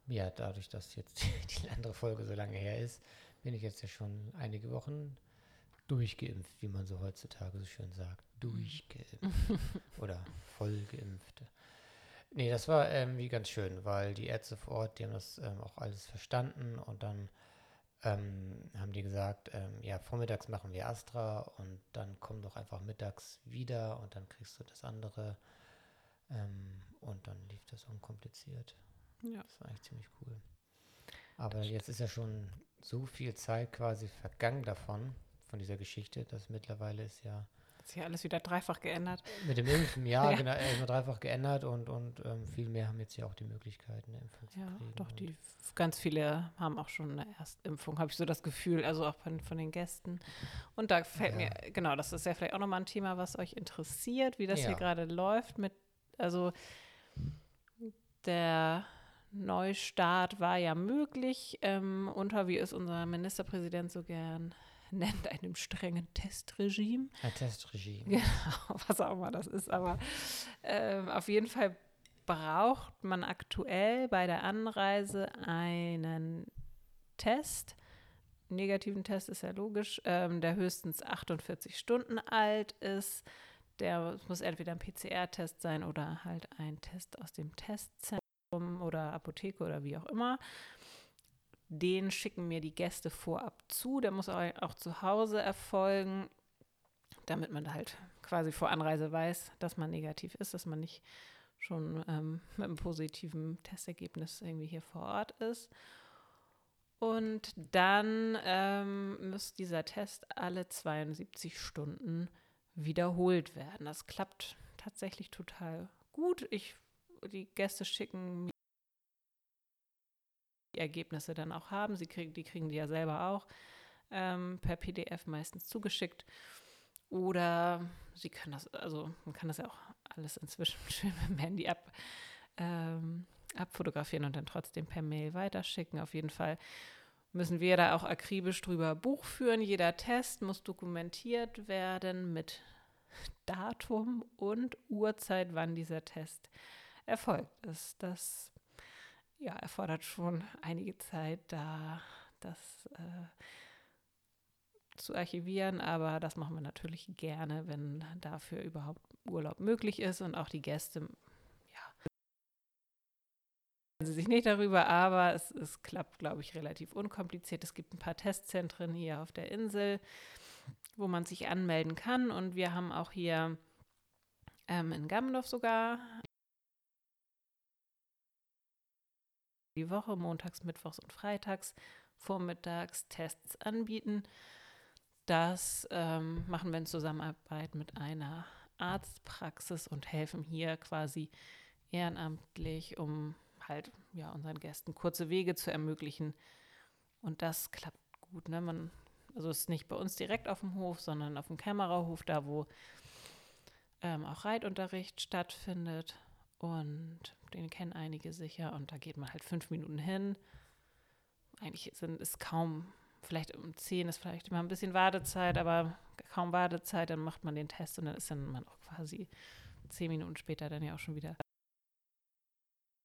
ja, dadurch, dass jetzt die andere Folge so lange her ist, bin ich jetzt ja schon einige Wochen durchgeimpft, wie man so heutzutage so schön sagt. Durchgeimpft. Oder vollgeimpft. Nee, das war irgendwie ganz schön, weil die Ärzte vor Ort, die haben das ähm, auch alles verstanden und dann ähm, haben die gesagt, ähm, ja, vormittags machen wir Astra und dann komm doch einfach mittags wieder und dann kriegst du das andere. Ähm, und dann lief das unkompliziert. Ja. Das war eigentlich ziemlich cool. Aber jetzt ist ja schon so viel Zeit quasi vergangen davon, von dieser Geschichte, dass mittlerweile ist ja Hat sich ja alles wieder dreifach geändert. mit dem Impfen, ja, Ja. genau, erstmal dreifach geändert und, und ähm, viel mehr haben jetzt ja auch die Möglichkeit, eine Impfung zu Ja, kriegen. doch, und die ganz viele haben auch schon eine Erstimpfung, habe ich so das Gefühl, also auch von, von den Gästen. Und da fällt Ja. mir, genau, das ist ja vielleicht auch nochmal ein Thema, was euch interessiert, wie das Ja. hier gerade läuft mit, also der Neustart war ja möglich ähm, unter, wie es unser Ministerpräsident so gern nennt, einem strengen Testregime. Ein Testregime. Genau, was auch immer das ist. Aber ähm, auf jeden Fall braucht man aktuell bei der Anreise einen Test. Negativen Test ist ja logisch, ähm, der höchstens 48 Stunden alt ist. Der es muss entweder ein PCR-Test sein oder halt ein Test aus dem Testzentrum oder Apotheke oder wie auch immer. Den schicken mir die Gäste vorab zu. Der muss auch, zu Hause erfolgen damit man halt quasi vor Anreise weiß, dass man negativ ist, dass man nicht schon ähm, mit einem positiven Testergebnis irgendwie hier vor Ort ist. Und dann ähm, muss dieser Test alle 72 Stunden wiederholt werden. Das klappt tatsächlich total gut. Ich, die Gäste schicken mir die Ergebnisse dann auch haben. Sie kriegen, die kriegen die ja selber auch ähm, per PDF meistens zugeschickt. Oder sie können das, also man kann das ja auch alles inzwischen schön mit dem Handy ab, ähm, abfotografieren und dann trotzdem per Mail weiterschicken. Auf jeden Fall müssen wir da auch akribisch drüber Buch führen. Jeder Test muss dokumentiert werden mit Datum und Uhrzeit, wann dieser Test erfolgt ist. Das ja, erfordert schon einige Zeit, da das äh, zu archivieren, aber das machen wir natürlich gerne, wenn dafür überhaupt Urlaub möglich ist und auch die Gäste, sie sich nicht darüber, aber es, es klappt, glaube ich, relativ unkompliziert. Es gibt ein paar Testzentren hier auf der Insel, wo man sich anmelden kann und wir haben auch hier ähm, in Gammendorf sogar die Woche, montags, mittwochs und freitags, vormittags Tests anbieten. Das ähm, machen wir in Zusammenarbeit mit einer Arztpraxis und helfen hier quasi ehrenamtlich, um halt ja unseren Gästen kurze Wege zu ermöglichen. Und das klappt gut. Ne? Man, also es ist nicht bei uns direkt auf dem Hof, sondern auf dem Kämmererhof, da wo ähm, auch Reitunterricht stattfindet. Und den kennen einige sicher. Und da geht man halt fünf Minuten hin. Eigentlich sind, ist kaum vielleicht um 10 ist vielleicht immer ein bisschen Wartezeit, aber kaum Wartezeit, dann macht man den Test und dann ist dann man auch quasi zehn Minuten später dann ja auch schon wieder,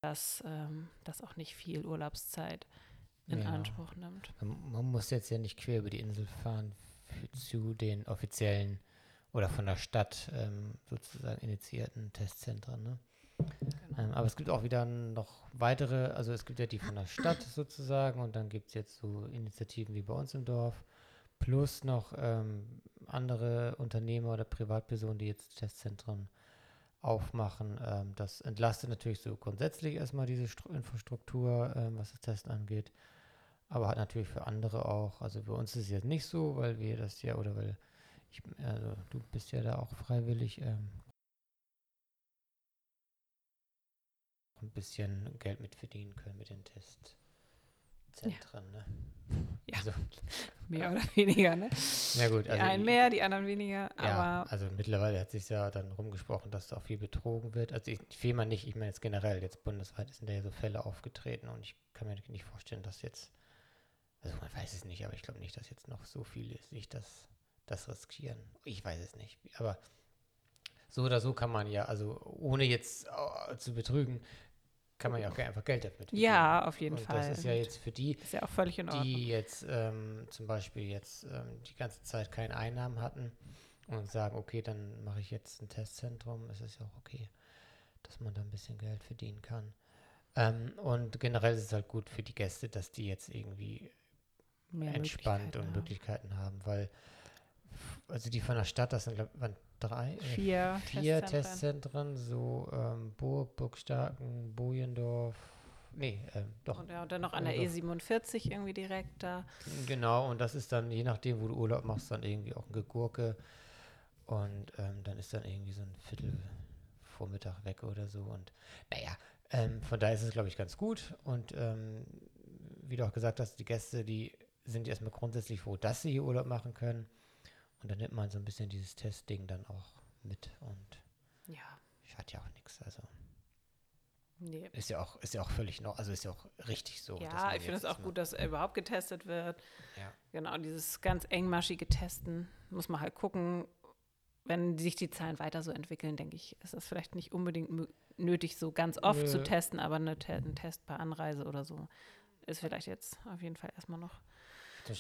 dass ähm, das auch nicht viel Urlaubszeit in Genau. Anspruch nimmt. Man, man muss jetzt ja nicht quer über die Insel fahren zu den offiziellen oder von der Stadt ähm, sozusagen initiierten Testzentren. Ne? Ähm, aber es gibt auch wieder noch weitere, also es gibt ja die von der Stadt sozusagen und dann gibt es jetzt so Initiativen wie bei uns im Dorf, plus noch ähm, andere Unternehmer oder Privatpersonen, die jetzt Testzentren aufmachen. Ähm, das entlastet natürlich so grundsätzlich erstmal diese Stru Infrastruktur, ähm, was das Testen angeht, aber hat natürlich für andere auch, also bei uns ist es jetzt nicht so, weil wir das ja, oder weil ich, also du bist ja da auch freiwillig ähm, ein bisschen Geld mit verdienen können mit den Testzentren. Ne? Ja. Also, Mehr oder weniger, ne? na gut, Die also einen mehr, die anderen weniger, ja, aber also mittlerweile hat sich ja dann rumgesprochen, dass da auch viel betrogen wird. Also ich FEMA nicht, ich meine jetzt generell, jetzt bundesweit sind da ja so Fälle aufgetreten und ich kann mir nicht vorstellen, dass jetzt, also man weiß es nicht, aber ich glaube nicht, dass jetzt noch so viele sich das, das riskieren. Ich weiß es nicht. Aber so oder so kann man ja, also ohne jetzt äh, zu betrügen, kann man ja auch einfach Geld damit verdienen. Ja, auf jeden Und Fall. das ist ja jetzt für die, Ist ja die jetzt ähm, zum Beispiel jetzt ähm, die ganze Zeit keine Einnahmen hatten und sagen, okay, dann mache ich jetzt ein Testzentrum, ist es ja auch okay, dass man da ein bisschen Geld verdienen kann. Ähm, und generell ist es halt gut für die Gäste, dass die jetzt irgendwie Mehr entspannt Möglichkeiten und haben. Möglichkeiten haben, weil also die von der Stadt, das sind glaub, drei, äh, Vier, vier Testzentren. Testzentren, so ähm, Burg, Burgstarken, Bojendorf, nee, ähm, doch, Und, ja, und dann noch an der Oder- E47 irgendwie direkt da. Genau, und das ist dann, je nachdem, wo du Urlaub machst, dann irgendwie auch ein Gegurke. Und ähm, dann ist dann irgendwie so ein Viertel Vormittag weg oder so. Und naja, ähm, von daher ist es, glaube ich, ganz gut. Und ähm, wie du auch gesagt hast, die Gäste, die sind erstmal grundsätzlich froh, dass sie hier Urlaub machen können. Und dann nimmt man so ein bisschen dieses Testding dann auch mit. Und Ja, schadet ja auch nichts. Also nee. ist ja auch, ist ja auch völlig noch, also ist ja auch richtig so. Ja, ich finde es auch gut, dass er überhaupt getestet wird. Ja. Genau, dieses ganz engmaschige Testen muss man halt gucken. Wenn sich die Zahlen weiter so entwickeln, denke ich, ist es vielleicht nicht unbedingt nötig, so ganz oft zu Nö. testen, aber eine Te ein Test bei Anreise oder so ist vielleicht jetzt auf jeden Fall erstmal noch.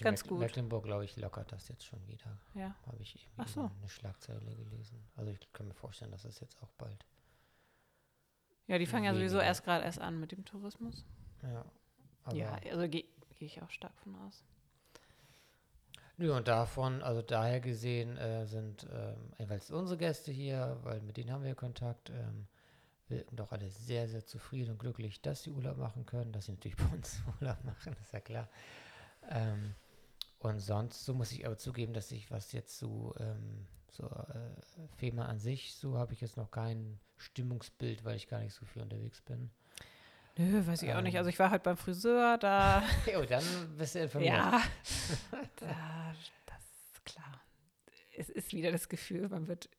Ganz Meck- gut. Mecklenburg, glaube ich, lockert das jetzt schon wieder. Ja, Habe ich Ach so. eine Schlagzeile gelesen. Also ich kann mir vorstellen, dass das jetzt auch bald. ja die fangen ja sowieso erst gerade erst an mit dem Tourismus. Ja. Ja, also gehe geh ich auch stark von aus. Nö, und davon, also daher gesehen, äh, sind ähm, jeweils unsere Gäste hier, weil mit denen haben wir Kontakt, ähm, wirken doch alle sehr, sehr zufrieden und glücklich, dass sie Urlaub machen können, dass sie natürlich bei uns Urlaub machen, ist ja klar. Ähm, und sonst, so muss ich aber zugeben, dass ich, was jetzt so, ähm, so äh, FEMA an sich, so habe ich jetzt noch kein Stimmungsbild, weil ich gar nicht so viel unterwegs bin. Nö, weiß ich auch nicht. Ähm. Also ich war heute beim Friseur, da Jo, dann bist du informiert. Ja, da, das ist klar. Es ist wieder das Gefühl, man wird,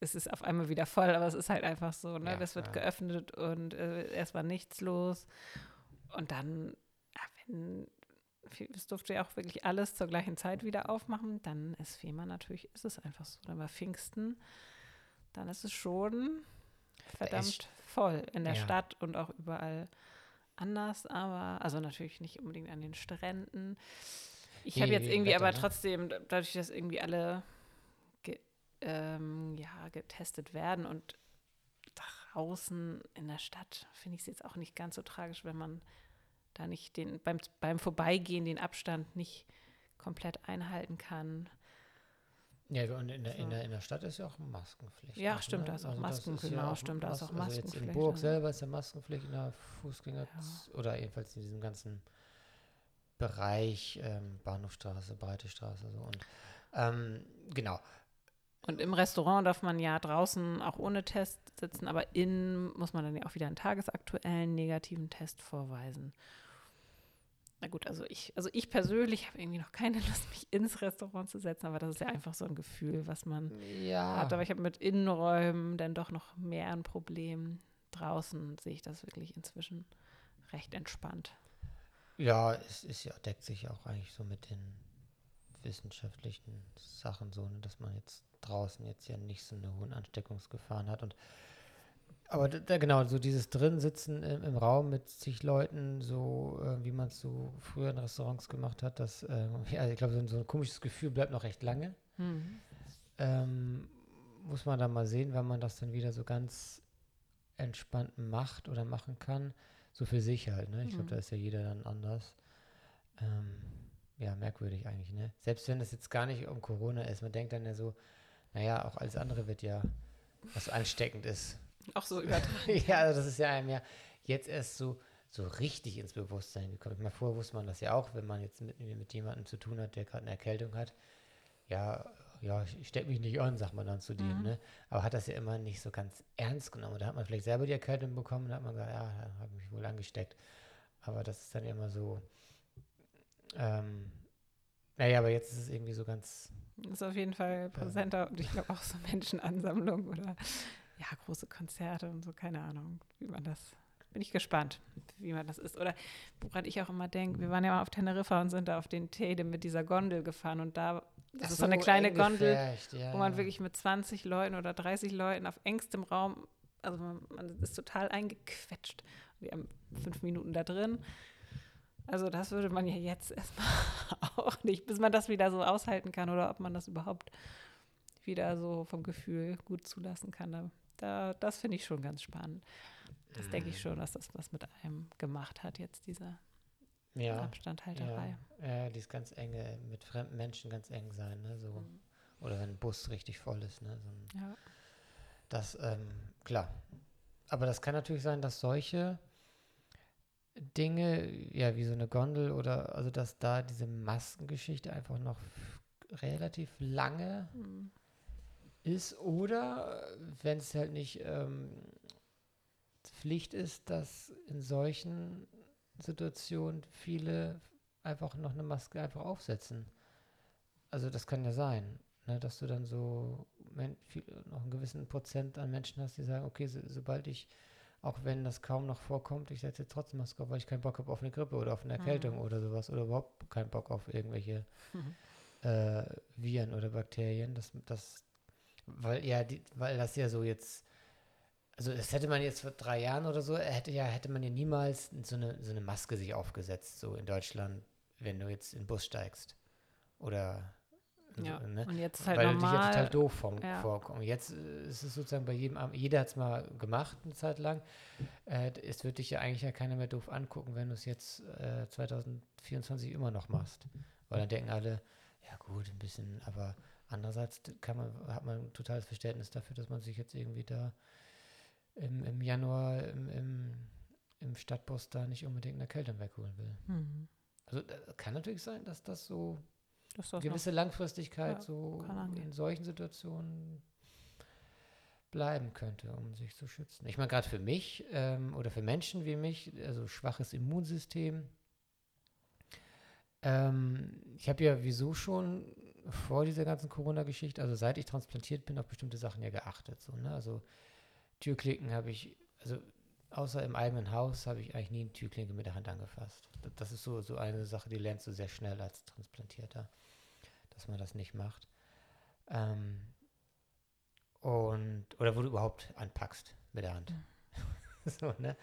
es ist auf einmal wieder voll, aber es ist halt einfach so, ne? Ja, das wird ja. geöffnet und äh, erst war nichts los. Und dann, ja, wenn, es durfte ja auch wirklich alles zur gleichen Zeit wieder aufmachen, dann ist FEMA natürlich, ist es einfach so. Dann war Pfingsten, dann ist es schon verdammt voll in der ja. Stadt und auch überall anders, aber also natürlich nicht unbedingt an den Stränden. Ich Nee, habe jetzt irgendwie Wetter, aber ne? trotzdem, da- dadurch, dass irgendwie alle ge, ähm, ja, getestet werden und draußen in der Stadt finde ich es jetzt auch nicht ganz so tragisch, wenn man da nicht den beim, beim Vorbeigehen den Abstand nicht komplett einhalten kann. Ja, und in der, in, So. der, in der Stadt ist ja auch Maskenpflicht. Ja, stimmt, ne? da ist auch Also das Masken, ist ja genau, auch stimmt, da ist auch Also jetzt in Maskenpflicht, Burg ja. selber ist ja Maskenpflicht in der Fußgänger- oder jedenfalls in diesem ganzen Bereich ähm, Bahnhofstraße, Breite Straße so und ähm, genau. Und im Restaurant darf man ja draußen auch ohne Test sitzen, aber innen muss man dann ja auch wieder einen tagesaktuellen negativen Test vorweisen. Na gut, also ich, also ich persönlich habe irgendwie noch keine Lust, mich ins Restaurant zu setzen, aber das ist ja einfach so ein Gefühl, was man Ja, hat. Aber ich habe mit Innenräumen dann doch noch mehr ein Problem. Draußen sehe ich das wirklich inzwischen recht entspannt. ja, es ist ja, deckt sich ja auch eigentlich so mit den wissenschaftlichen Sachen so, ne, dass man jetzt draußen jetzt ja nicht so eine hohen Ansteckungsgefahren hat und aber da, da genau, so dieses Drinsitzen im, im Raum mit zig Leuten, so äh, wie man es so früher in Restaurants gemacht hat, das, äh, ja, ich glaube, so, ein- so ein komisches Gefühl bleibt noch recht lange. Mhm. Ähm, muss man dann mal sehen, wenn man das dann wieder so ganz entspannt macht oder machen kann. So für sich halt, ne? Ich glaube, Mhm. da ist ja jeder dann anders. Ähm, ja, merkwürdig eigentlich, ne? Selbst wenn es jetzt gar nicht um Corona ist, man denkt dann ja so, naja, auch alles andere wird ja, was ansteckend ist. Auch so übertragen. ja, also das ist ja einem ja jetzt erst so, so richtig ins Bewusstsein gekommen. Ich meine, vorher wusste man das ja auch, wenn man jetzt mit, mit jemandem zu tun hat, der gerade eine Erkältung hat. Ja, ja, ich steck mich nicht an, sagt man dann zu dem, Mhm. ne? Aber hat das ja immer nicht so ganz ernst genommen. Da hat man vielleicht selber die Erkältung bekommen, da hat man gesagt, ja, da habe ich mich wohl angesteckt. Aber das ist dann immer so, ähm, naja, aber jetzt ist es irgendwie so ganz, Ist auf jeden Fall präsenter und ich glaube auch so Menschenansammlung oder ja, große Konzerte und so, keine Ahnung, wie man das, bin ich gespannt, wie man das ist. Oder woran ich auch immer denke, wir waren ja mal auf Teneriffa und sind da auf den Tede mit dieser Gondel gefahren und da, das Ach ist so eine kleine Gondel, ja, wo man wirklich mit 20 Leuten oder 30 Leuten auf engstem Raum also man, man ist total eingequetscht. Wir haben fünf Minuten da drin. Also das würde man ja jetzt erstmal auch nicht, bis man das wieder so aushalten kann oder ob man das überhaupt wieder so vom Gefühl gut zulassen kann. Da, da das finde ich schon ganz spannend. Das denke ich schon, dass das was mit einem gemacht hat, jetzt diese ja, Abstandhalterei. Ja, ja, dieses ganz enge, mit fremden Menschen ganz eng sein, ne? So. Mhm. Oder wenn ein Bus richtig voll ist, ne? So ein, Ja. Das, ähm, klar. Aber das kann natürlich sein, dass solche Dinge, ja, wie so eine Gondel oder, also dass da diese Maskengeschichte einfach noch relativ lange Mhm. Ist oder wenn es halt nicht ähm, Pflicht ist, dass in solchen Situationen viele einfach noch eine Maske einfach aufsetzen. Also das kann ja sein, ne, dass du dann so viel, noch einen gewissen Prozent an Menschen hast, die sagen, okay, so, sobald ich, auch wenn das kaum noch vorkommt, ich setze trotzdem Maske auf, weil ich keinen Bock habe auf eine Grippe oder auf eine Erkältung Mhm. oder sowas oder überhaupt keinen Bock auf irgendwelche Mhm. äh, Viren oder Bakterien. Das, das, weil ja, die, weil das ja so jetzt, also das hätte man jetzt vor drei Jahren oder so, hätte ja, hätte man ja niemals so eine, so eine Maske sich aufgesetzt, so in Deutschland, wenn du jetzt in den Bus steigst. Oder so, Ja. ne? Und jetzt halt Weil du dich ja normal. total doof vom, Ja. vorkommen. Jetzt äh, ist es sozusagen bei jedem, jeder hat es mal gemacht eine Zeit lang. Äh, es wird dich ja eigentlich ja keiner mehr doof angucken, wenn du es jetzt äh, 2024 immer noch machst. Weil dann denken alle, ja gut, ein bisschen, aber andererseits kann man, hat man ein totales Verständnis dafür, dass man sich jetzt irgendwie da im, im Januar im, im, im Stadtbus da nicht unbedingt eine Erkältung wegholen will. Mhm. Also kann natürlich sein, dass das so Das ist das gewisse Langfristigkeit Ja, so in solchen Situationen bleiben könnte, um sich zu schützen. Ich meine, gerade für mich ähm, oder für Menschen wie mich, also schwaches Immunsystem, ähm, ich habe ja wieso schon vor dieser ganzen Corona-Geschichte, also seit ich transplantiert bin, auf bestimmte Sachen ja geachtet. So, ne? Also Türklinken habe ich, also außer im eigenen Haus habe ich eigentlich nie eine Türklinke mit der Hand angefasst. Das ist so, so eine Sache, die lernst du sehr schnell als Transplantierter, dass man das nicht macht. Ähm, und, oder wo du überhaupt anpackst mit der Hand. so, ne?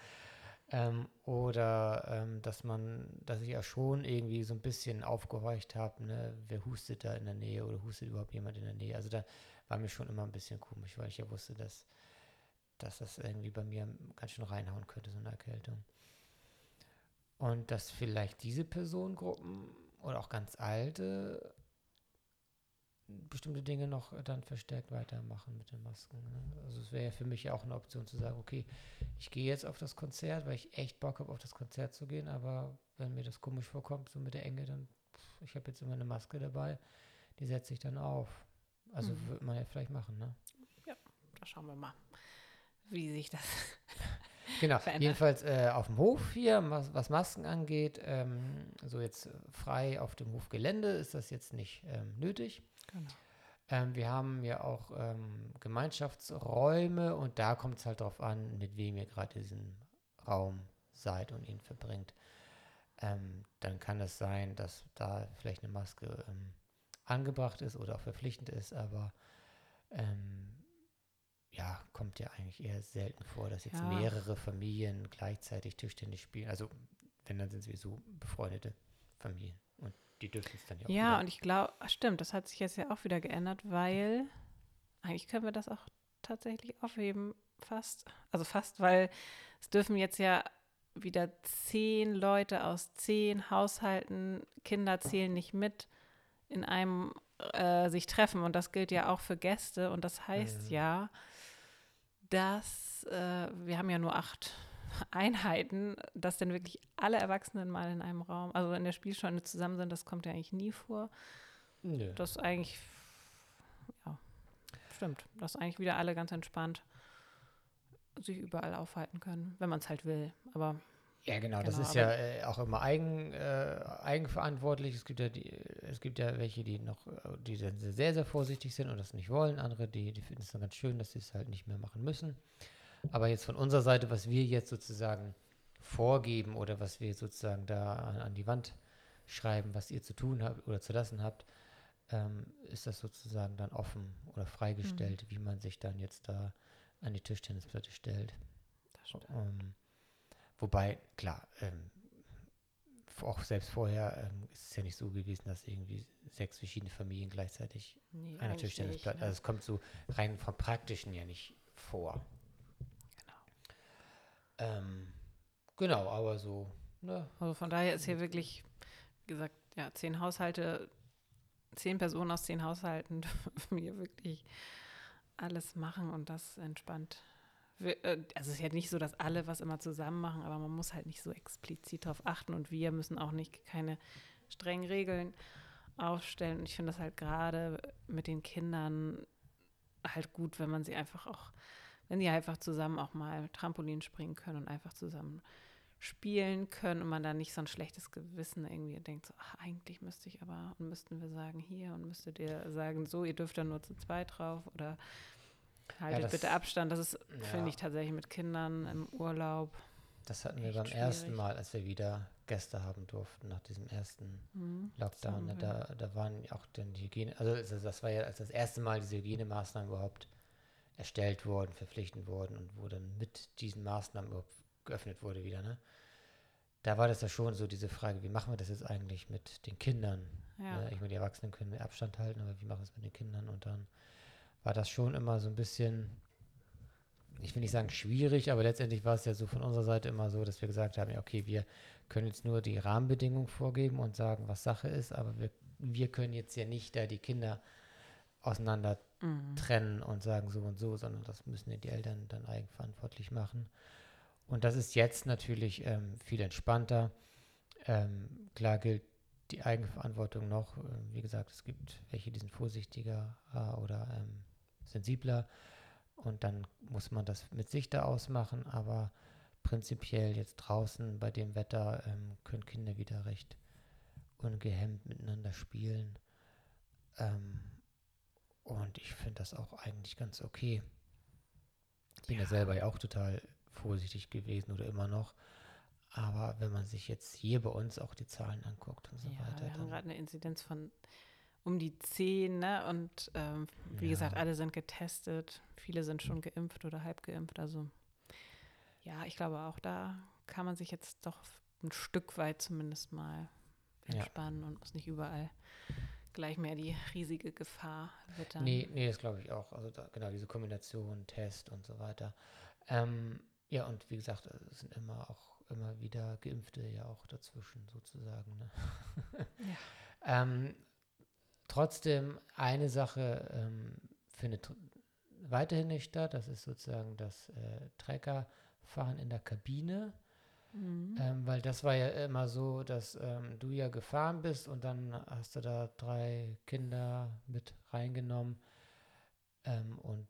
Ähm, oder ähm, dass man, dass ich ja schon irgendwie so ein bisschen aufgehorcht habe, ne, wer hustet da in der Nähe oder hustet überhaupt jemand in der Nähe. Also da war mir schon immer ein bisschen komisch, weil ich ja wusste, dass, dass das irgendwie bei mir ganz schön reinhauen könnte, so eine Erkältung. Und dass vielleicht diese Personengruppen oder auch ganz alte bestimmte Dinge noch dann verstärkt weitermachen mit den Masken. Ne? Also es wäre ja für mich ja auch eine Option zu sagen, okay, ich gehe jetzt auf das Konzert, weil ich echt Bock habe, auf das Konzert zu gehen, aber wenn mir das komisch vorkommt, so mit der Enge, dann, pff, ich habe jetzt immer eine Maske dabei, die setze ich dann auf. Also Mhm. würde man ja vielleicht machen, ne? Da schauen wir mal, wie sich das. Genau, verändert. jedenfalls äh, auf dem Hof hier, was, was Masken angeht, ähm, so jetzt frei auf dem Hofgelände ist das jetzt nicht ähm, nötig. Genau. Ähm, wir haben ja auch ähm, Gemeinschaftsräume und da kommt es halt darauf an, mit wem ihr gerade in diesem Raum seid und ihn verbringt. Ähm, dann kann es sein, dass da vielleicht eine Maske ähm, angebracht ist oder auch verpflichtend ist, aber ähm, ja, kommt ja eigentlich eher selten vor, dass jetzt Ja. mehrere Familien gleichzeitig Tischtennis spielen. Also wenn, dann sind es sowieso befreundete Familien und die dürfen es dann ja auch Ja, wieder. und ich glaube, stimmt, das hat sich jetzt ja auch wieder geändert, weil eigentlich können wir das auch tatsächlich aufheben, fast. Also fast, weil es dürfen jetzt ja wieder zehn Leute aus zehn Haushalten, Kinder zählen nicht mit, in einem äh, sich treffen. Und das gilt ja auch für Gäste. Und das heißt Mhm. ja, dass äh, wir haben ja nur acht Einheiten, dass dann wirklich alle Erwachsenen mal in einem Raum, also in der Spielstunde zusammen sind, das kommt ja eigentlich nie vor. Nö. Das eigentlich, ja, stimmt, dass eigentlich wieder alle ganz entspannt sich überall aufhalten können, wenn man es halt will. Aber Ja, genau, das Genau, ist ja äh, auch immer eigen, äh, eigenverantwortlich. Es gibt ja die, es gibt ja welche, die noch, die sehr, sehr vorsichtig sind und das nicht wollen. Andere, die, die finden es dann ganz schön, dass sie es halt nicht mehr machen müssen. Aber jetzt von unserer Seite, was wir jetzt sozusagen vorgeben oder was wir sozusagen da an, an die Wand schreiben, was ihr zu tun habt oder zu lassen habt, ähm, ist das sozusagen dann offen oder freigestellt, wie man sich dann jetzt da an die Tischtennisplatte stellt. Das stimmt. Ähm, wobei, klar, ähm, auch selbst vorher ähm, ist es ja nicht so gewesen, dass irgendwie sechs verschiedene Familien gleichzeitig Nee, an der eigentlich Tischtennisplatte. nicht, ne? Also es kommt so rein vom Praktischen ja nicht vor. Genau. Ähm, genau, aber so, ne? Also von daher ist hier wirklich, wie gesagt, ja, zehn Haushalte, zehn Personen aus zehn Haushalten dürfen hier wirklich alles machen und das entspannt. Äh, Also es ist ja nicht so, dass alle was immer zusammen machen, aber man muss halt nicht so explizit darauf achten und wir müssen auch nicht keine strengen Regeln aufstellen. Und ich finde das halt gerade mit den Kindern halt gut, wenn man sie einfach auch, wenn die einfach zusammen auch mal Trampolin springen können und einfach zusammen spielen können und man da nicht so ein schlechtes Gewissen irgendwie denkt, so, ach, eigentlich müsste ich aber und müssten wir sagen hier und müsstet ihr sagen, so, ihr dürft dann nur zu zweit drauf oder haltet das- bitte Abstand. Das ist, Ja. finde ich, tatsächlich mit Kindern im Urlaub. Das hatten wir beim ersten schwierig. Mal, als wir wieder Gäste haben durften, nach diesem ersten Hm, Lockdown. Da, da waren auch dann die Hygiene, also das war ja als das erste Mal diese Hygienemaßnahmen überhaupt erstellt wurden, verpflichtend wurden und wo dann mit diesen Maßnahmen überhaupt geöffnet wurde wieder. Ne? Da war das ja schon so diese Frage, wie machen wir das jetzt eigentlich mit den Kindern? Ja. Ne? Ich meine, die Erwachsenen können mehr Abstand halten, aber wie machen wir es mit den Kindern? Und dann war das schon immer so ein bisschen, ich will nicht sagen schwierig, aber letztendlich war es ja so von unserer Seite immer so, dass wir gesagt haben, ja, okay, wir können jetzt nur die Rahmenbedingungen vorgeben und sagen, was Sache ist, aber wir, wir können jetzt ja nicht da die Kinder auseinander Mhm. trennen und sagen so und so, sondern das müssen die Eltern dann eigenverantwortlich machen. Und das ist jetzt natürlich ähm, viel entspannter. Ähm, klar gilt die Eigenverantwortung noch. Ähm, wie gesagt, es gibt welche, die sind vorsichtiger äh, oder ähm, sensibler. Und dann muss man das mit sich da ausmachen. Aber prinzipiell jetzt draußen bei dem Wetter ähm, können Kinder wieder recht ungehemmt miteinander spielen. Und ich finde das auch eigentlich ganz okay. Ich bin ja. Ja. selber ja auch total vorsichtig gewesen oder immer noch. Aber wenn man sich jetzt hier bei uns auch die Zahlen anguckt und so Ja, weiter, wir haben gerade eine Inzidenz von um die 10, ne? Und ähm, wie Ja. gesagt, alle sind getestet. Viele sind schon geimpft oder halb geimpft. Also ja, ich glaube auch da kann man sich jetzt doch ein Stück weit zumindest mal Ja. entspannen und muss nicht überall gleich mehr die riesige Gefahr wittern. Nee, nee, das glaube ich auch. Also da, genau diese Kombination, Test und so weiter. Ähm, ja, und wie gesagt, es sind immer auch immer wieder Geimpfte ja auch dazwischen sozusagen. Ne? ähm, trotzdem, eine Sache ähm, findet weiterhin nicht statt. Das ist sozusagen das äh, Treckerfahren in der Kabine. Mhm. Ähm, weil das war ja immer so, dass ähm, du ja gefahren bist und dann hast du da drei Kinder mit reingenommen ähm, und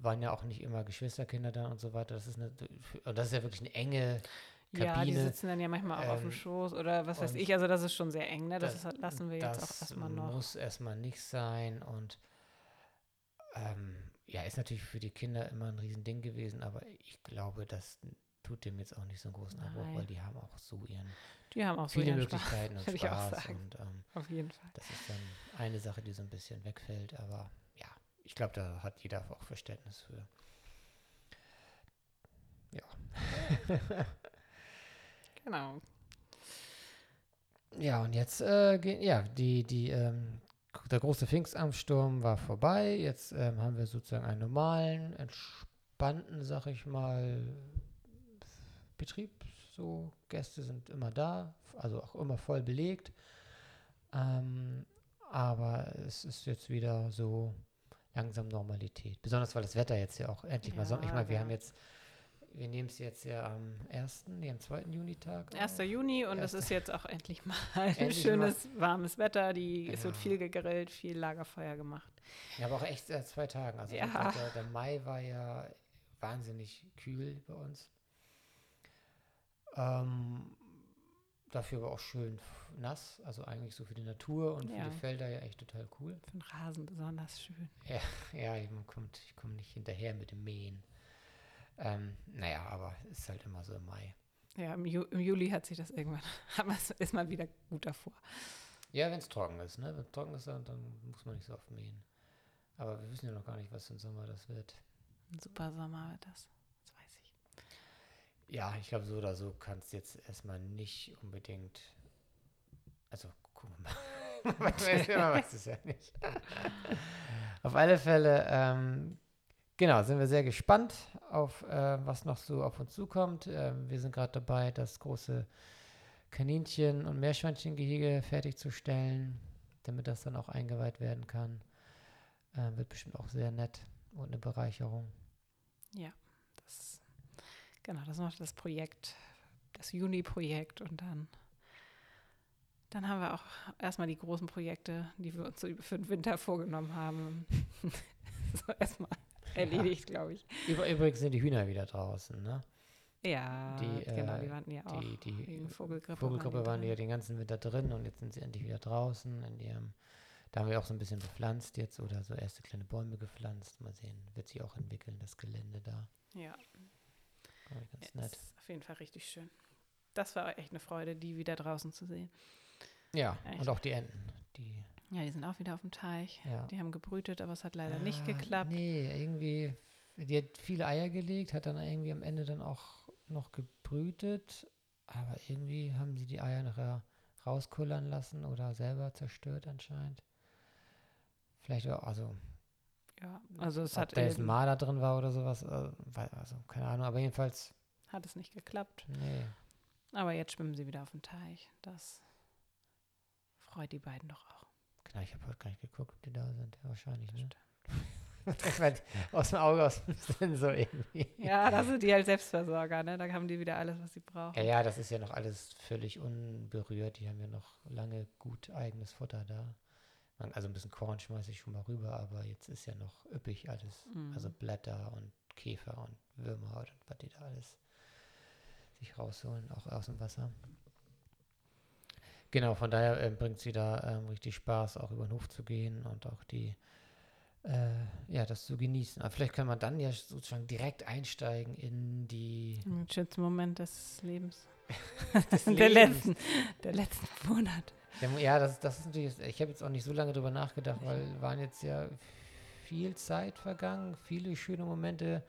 waren ja auch nicht immer Geschwisterkinder dann und so weiter. Das ist eine, und das ist ja wirklich eine enge ja, die Kabine. sitzen dann ja manchmal auch auf dem Ähm, Schoß oder was weiß ich. Also das ist schon sehr eng, ne? Das, das- lassen wir jetzt auch das erstmal noch. muss erstmal nicht sein und ähm, ja, ist natürlich für die Kinder immer ein Riesending gewesen, aber ich glaube, das tut dem jetzt auch nicht so einen großen Abbruch, Nein. weil die haben auch so ihren Die haben auch so viele ihren Spaß, Möglichkeiten und ich auch Spaß und ähm, Auf jeden Fall. Das ist dann eine Sache, die so ein bisschen wegfällt, aber ja, ich glaube, da hat jeder auch Verständnis für. Ja. Genau. Ja, und jetzt, äh, ja, die, die, ähm, der große Pfingstansturm war vorbei. Jetzt ähm, haben wir sozusagen einen normalen, entspannten, sag ich mal, Betrieb. So, Gäste sind immer da, also auch immer voll belegt. Ähm, aber es ist jetzt wieder so langsam Normalität. Besonders weil das Wetter jetzt ja auch endlich mal Sonne. Ich Ja, meine, wir ja. haben jetzt, wir nehmen es jetzt ja am 1., nee, am 2. Junitag. 1. auf. Juni und es ist jetzt auch endlich mal ein Endlich schönes, warmes Wetter. Die, Es wird Ja. viel gegrillt, viel Lagerfeuer gemacht. Ja, aber auch echt seit zwei Tagen. Also Ja. der, der Mai war ja wahnsinnig kühl bei uns. Ähm, dafür aber auch schön nass, also eigentlich so für die Natur und Ja. für die Felder ja echt total cool. Für den Rasen besonders schön. Ja, kommt, ich komme nicht hinterher mit dem Mähen. Ähm, naja, aber es ist halt immer so im Mai. Ja, im, Ju im Juli hat sich das irgendwann, hat man es- ist man wieder gut davor. Ja, wenn es trocken ist, ne? Wenn es trocken ist, dann, dann muss man nicht so oft mähen. Aber wir wissen ja noch gar nicht, was im Sommer das wird. Ein super Sommer wird das. Ja, ich glaube, so oder so kannst jetzt erstmal nicht unbedingt. Also, gucken wir mal. man weiß, es ja nicht. auf alle Fälle, ähm, genau, sind wir sehr gespannt auf, äh, was noch so auf uns zukommt. Ähm, wir sind gerade dabei, das große Kaninchen- und Meerschweinchengehege fertigzustellen, damit das dann auch eingeweiht werden kann. Äh, wird bestimmt auch sehr nett und eine Bereicherung. Ja, genau, das ist noch das Projekt, das Juni-Projekt und dann, dann haben wir auch erstmal die großen Projekte, die wir uns für den Winter vorgenommen haben. so erstmal erledigt, glaube ich. Übrigens sind die Hühner wieder draußen, ne? Ja, Die, genau, äh, die waren ja auch Die, die Vogelgrippe. Vogelgrippe waren ja den ganzen Winter drin und jetzt sind sie endlich wieder draußen. In ihrem, da haben wir auch so ein bisschen bepflanzt jetzt oder so erste kleine Bäume gepflanzt. Mal sehen, wird sich auch entwickeln, das Gelände da. Ja, ganz ja nett. ist auf jeden Fall richtig schön. Das war echt eine Freude, die wieder draußen zu sehen. Ja, echt. und auch die Enten. Die, Ja, die sind auch wieder auf dem Teich. ja. Die haben gebrütet, aber es hat leider nicht Ah, geklappt. Nee, irgendwie, die hat viele Eier gelegt, hat dann irgendwie am Ende dann auch noch gebrütet, aber irgendwie haben sie die Eier nachher rauskullern lassen oder selber zerstört anscheinend. Vielleicht auch, also, Ja, also es ob hat, da jetzt ein eben- Marder drin war oder sowas, äh, also keine Ahnung, aber jedenfalls, hat es nicht geklappt. nee. Aber jetzt schwimmen sie wieder auf dem Teich. Das freut die beiden doch auch. Genau, ich habe heute gar nicht geguckt, ob die da sind. Ja, wahrscheinlich, ne? ich mein, aus dem Auge, aus dem Sinn so irgendwie. Ja, da sind die halt Selbstversorger, ne? Da haben die wieder alles, was sie brauchen. Ja, ja, das ist ja noch alles völlig unberührt. Die haben ja noch lange gut eigenes Futter da. Man, also ein bisschen Korn schmeiße ich schon mal rüber, aber jetzt ist ja noch üppig alles. Mhm. Also Blätter und Käfer und Würmer und was die da alles sich rausholen, auch aus dem Wasser. Genau, von daher ähm, bringt sie da ähm, richtig Spaß, auch über den Hof zu gehen und auch die, äh, ja, das zu genießen. Aber vielleicht kann man dann ja sozusagen direkt einsteigen in die Ein schönster Moment des Lebens. des der, Lebens. letzten, der letzten Monat. Ja, das, das ist natürlich, ich habe jetzt auch nicht so lange drüber nachgedacht, weil waren jetzt ja viel Zeit vergangen, viele schöne Momente.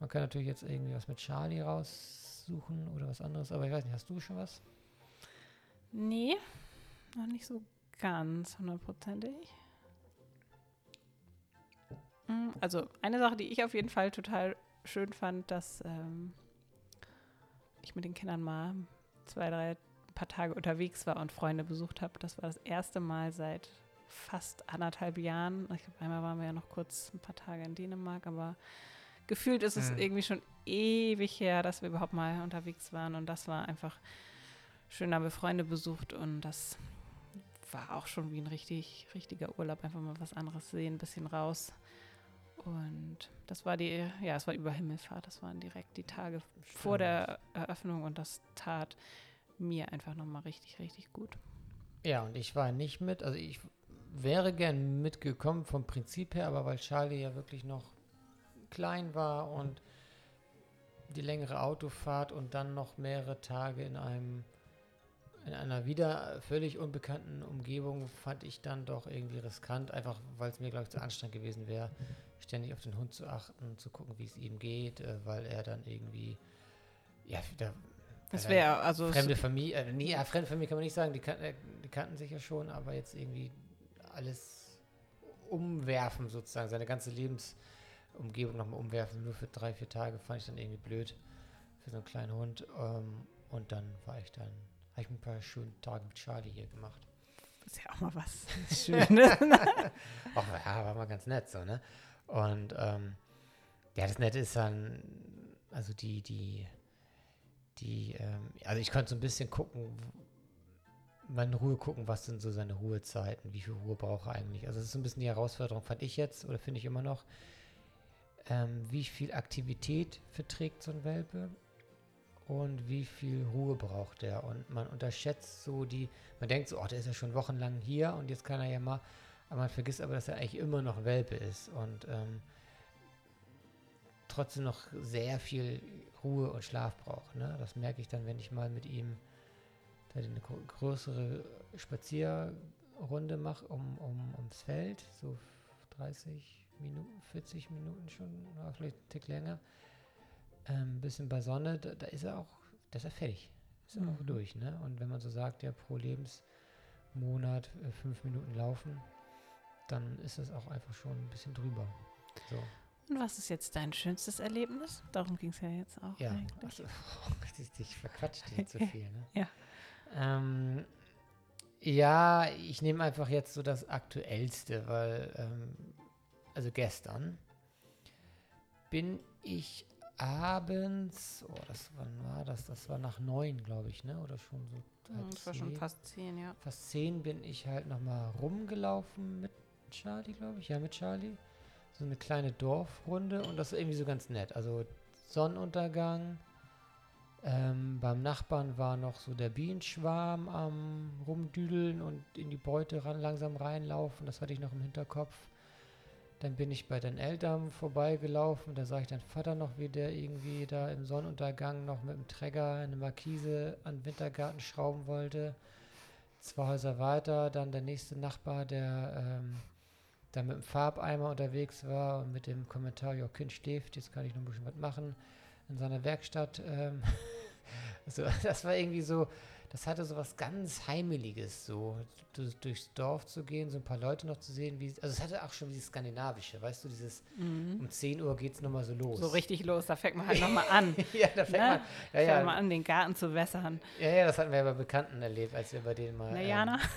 Man kann natürlich jetzt irgendwie was mit Charlie raussuchen oder was anderes, aber ich weiß nicht, hast du schon was? Nee, noch nicht so ganz hundertprozentig. Mm, Also eine Sache, die ich auf jeden Fall total schön fand, dass ähm, ich mit den Kindern mal zwei, drei paar Tage unterwegs war und Freunde besucht habe. Das war das erste Mal seit fast anderthalb Jahren. Ich glaube, einmal waren wir ja noch kurz ein paar Tage in Dänemark, aber gefühlt ist es Mhm. irgendwie schon ewig her, dass wir überhaupt mal unterwegs waren. Und das war einfach schön, haben wir Freunde besucht und das war auch schon wie ein richtig, richtiger Urlaub. Einfach mal was anderes sehen, ein bisschen raus. Und das war die, ja, es war über Himmelfahrt. Das waren direkt die Tage vor der Eröffnung und das tat mir einfach nochmal richtig, richtig gut. Ja, und ich war nicht mit, also ich wäre gern mitgekommen vom Prinzip her, aber weil Charlie ja wirklich noch klein war und die längere Autofahrt und dann noch mehrere Tage in einem in einer wieder völlig unbekannten Umgebung fand ich dann doch irgendwie riskant, einfach weil es mir, glaube ich, zu anstrengend gewesen wäre, ständig auf den Hund zu achten, zu gucken, wie es ihm geht, äh, weil er dann irgendwie, ja, da, Das er- wäre also Fremde Familie, äh, nee, ja, fremde Familie kann man nicht sagen, die, kan äh, die kannten sich ja schon, aber jetzt irgendwie alles umwerfen sozusagen, seine ganze Lebensumgebung nochmal umwerfen, nur für drei, vier Tage, fand ich dann irgendwie blöd für so einen kleinen Hund. Ähm, und dann war ich dann, habe ich ein paar schöne Tage mit Charlie hier gemacht. ist ja auch mal was Schönes. Ach ja, war mal ganz nett so, ne? Und ähm, ja, das Nette ist dann, also die, die, die, ähm, also ich konnte so ein bisschen gucken, mal in Ruhe gucken, was sind so seine Ruhezeiten, wie viel Ruhe braucht er eigentlich. Also das ist so ein bisschen die Herausforderung, fand ich jetzt, oder finde ich immer noch, ähm, wie viel Aktivität verträgt so ein Welpe und wie viel Ruhe braucht er. Und man unterschätzt so die, man denkt so, oh, der ist ja schon wochenlang hier und jetzt kann er ja mal, aber man vergisst aber, dass er eigentlich immer noch Welpe ist und ähm, trotzdem noch sehr viel Ruhe und Schlaf braucht. Ne? Das merke ich dann, wenn ich mal mit ihm eine größere Spazierrunde mache um, um, ums Feld, so 30 Minuten, 40 Minuten schon, oder vielleicht einen Tick länger. Ein ähm, bisschen bei Sonne, da, da, ist er auch, da ist er fertig. Ist er mhm. auch durch, ne? Und wenn man so sagt, ja, pro Lebensmonat äh, fünf Minuten laufen, dann ist das auch einfach schon ein bisschen drüber. So. Und was ist jetzt dein schönstes Erlebnis? Darum ging es ja jetzt auch. Ja, also, oh, ich verquatscht hier zu viel. Ne? ja. Ähm, ja, ich nehme einfach jetzt so das Aktuellste, weil, ähm, also gestern bin ich abends, oh, das wann war das? Das war nach neun, glaube ich, ne? Oder schon so. Halb das war schon fast zehn, ja. Fast zehn bin ich halt nochmal rumgelaufen mit Charlie, glaube ich. Ja, mit Charlie. So eine kleine Dorfrunde und das ist irgendwie so ganz nett. Also Sonnenuntergang. Ähm, beim Nachbarn war noch so der Bienenschwarm am Rumdüdeln und in die Beute ran, langsam reinlaufen. Das hatte ich noch im Hinterkopf. Dann bin ich bei den Eltern vorbeigelaufen. Da sah ich deinen Vater noch, wie der irgendwie da im Sonnenuntergang noch mit dem Träger eine Markise an den Wintergarten schrauben wollte. Zwei Häuser weiter, dann der nächste Nachbar, der ähm, da mit dem Farbeimer unterwegs war und mit dem Kommentar, ja, Kind schläft, jetzt kann ich noch ein bisschen was machen, in seiner Werkstatt. Ähm, also, das war irgendwie so, das hatte so was ganz Heimeliges, so durch, durchs Dorf zu gehen, so ein paar Leute noch zu sehen, wie, also es hatte auch schon dieses Skandinavische, weißt du, dieses, mhm. um 10 Uhr geht es nochmal so los. So richtig los, da fängt man halt nochmal an. ja, da fängt ne? man, ja, ja. fängt man an, den Garten zu wässern. Ja, ja, das hatten wir ja bei Bekannten erlebt, als wir bei denen mal. Na, Jana?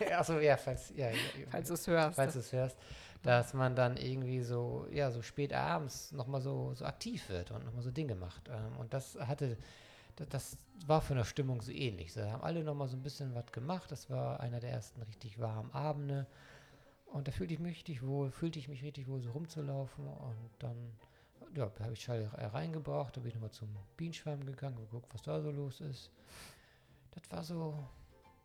Ähm, Achso, ja, falls, ja, falls du es hörst. Falls du es hörst dass man dann irgendwie so, ja, so spät abends nochmal so, so aktiv wird und nochmal so Dinge macht. Ähm, und das hatte das, das war für eine Stimmung so ähnlich. Sie haben alle noch mal so ein bisschen was gemacht. Das war einer der ersten richtig warmen Abende. Und da fühlte ich mich richtig wohl, fühlte ich mich richtig wohl, so rumzulaufen. Und dann ja, habe ich Charlie reingebracht. Da bin ich nochmal zum Bienenschwarm gegangen und geguckt, was da so los ist. Das war so.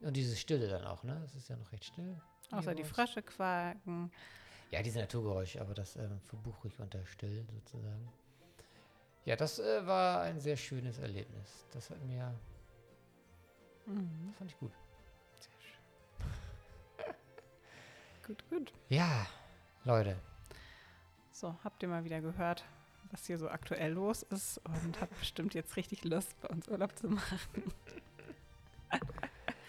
Und diese Stille dann auch, ne? Es ist ja noch recht still. Außer die Frösche quaken. Ja, diese Naturgeräusche, aber das äh, verbuche ich unter still sozusagen. Ja, das äh, war ein sehr schönes Erlebnis. Das hat mir. Mhm. Das fand ich gut. Sehr schön. gut, gut. Ja, Leute. So, habt ihr mal wieder gehört, was hier so aktuell los ist und habt bestimmt jetzt richtig Lust, bei uns Urlaub zu machen. ja,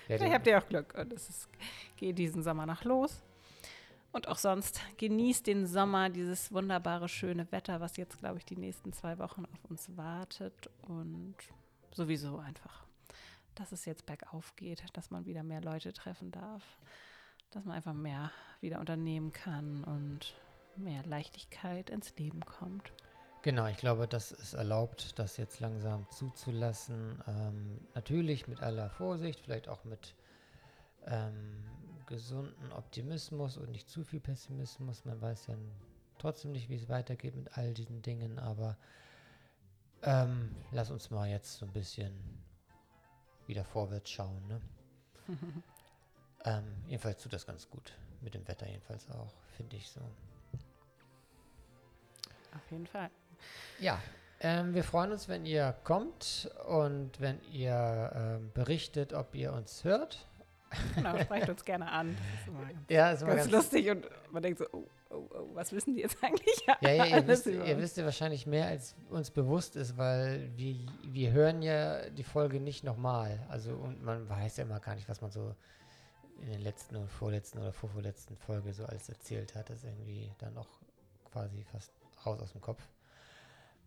Vielleicht habt ihr auch Glück und es ist, geht diesen Sommer nach los. Und auch sonst genießt den Sommer, dieses wunderbare, schöne Wetter, was jetzt, glaube ich, die nächsten zwei Wochen auf uns wartet. Und sowieso einfach, dass es jetzt bergauf geht, dass man wieder mehr Leute treffen darf, dass man einfach mehr wieder unternehmen kann und mehr Leichtigkeit ins Leben kommt. Genau, ich glaube, das ist erlaubt, das jetzt langsam zuzulassen. Ähm, natürlich mit aller Vorsicht, vielleicht auch mit ähm, gesunden Optimismus und nicht zu viel Pessimismus. Man weiß ja trotzdem nicht, wie es weitergeht mit all diesen Dingen, aber ähm, lass uns mal jetzt so ein bisschen wieder vorwärts schauen. Ne? ähm, jedenfalls tut das ganz gut. Mit dem Wetter jedenfalls auch, finde ich so. Auf jeden Fall. Ja, ähm, wir freuen uns, wenn ihr kommt und wenn ihr ähm, berichtet, ob ihr uns hört Genau, sprecht uns gerne an. Das ist ja, ist immer ganz, ganz lustig und man denkt so, oh, oh, oh, was wissen die jetzt eigentlich? Ja, ja, ihr, wisst, ihr wisst ja wahrscheinlich mehr, als uns bewusst ist, weil wir, wir hören ja die Folge nicht nochmal. Also und man weiß ja immer gar nicht, was man so in den letzten und vorletzten oder vorvorletzten Folge so alles erzählt hat. Das ist irgendwie dann auch quasi fast raus aus dem Kopf.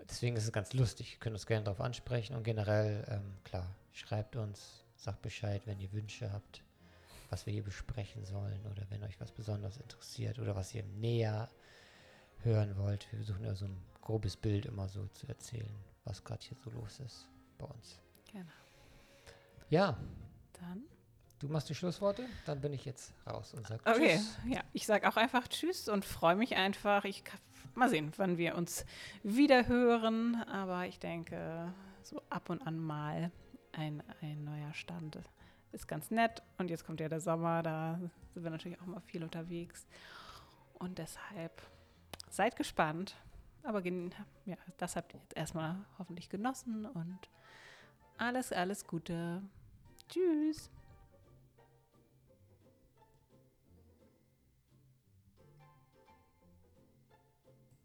Deswegen ist es ganz lustig. Ihr könnt uns gerne darauf ansprechen und generell, ähm, klar, schreibt uns, sagt Bescheid, wenn ihr Wünsche habt was wir hier besprechen sollen oder wenn euch was besonders interessiert oder was ihr näher hören wollt. Wir versuchen ja so ein grobes Bild immer so zu erzählen, was gerade hier so los ist bei uns. Genau. Ja. Dann. Du machst die Schlussworte, dann bin ich jetzt raus und sage okay. Tschüss. Okay, ja, ich sage auch einfach Tschüss und freue mich einfach. Ich kann mal sehen, wann wir uns wieder hören, aber ich denke, so ab und an mal ein, ein neuer Stand ist ganz nett. Und jetzt kommt ja der Sommer, da sind wir natürlich auch mal viel unterwegs. Und deshalb seid gespannt. Aber ja, das habt ihr jetzt erstmal hoffentlich genossen und alles, alles Gute. Tschüss.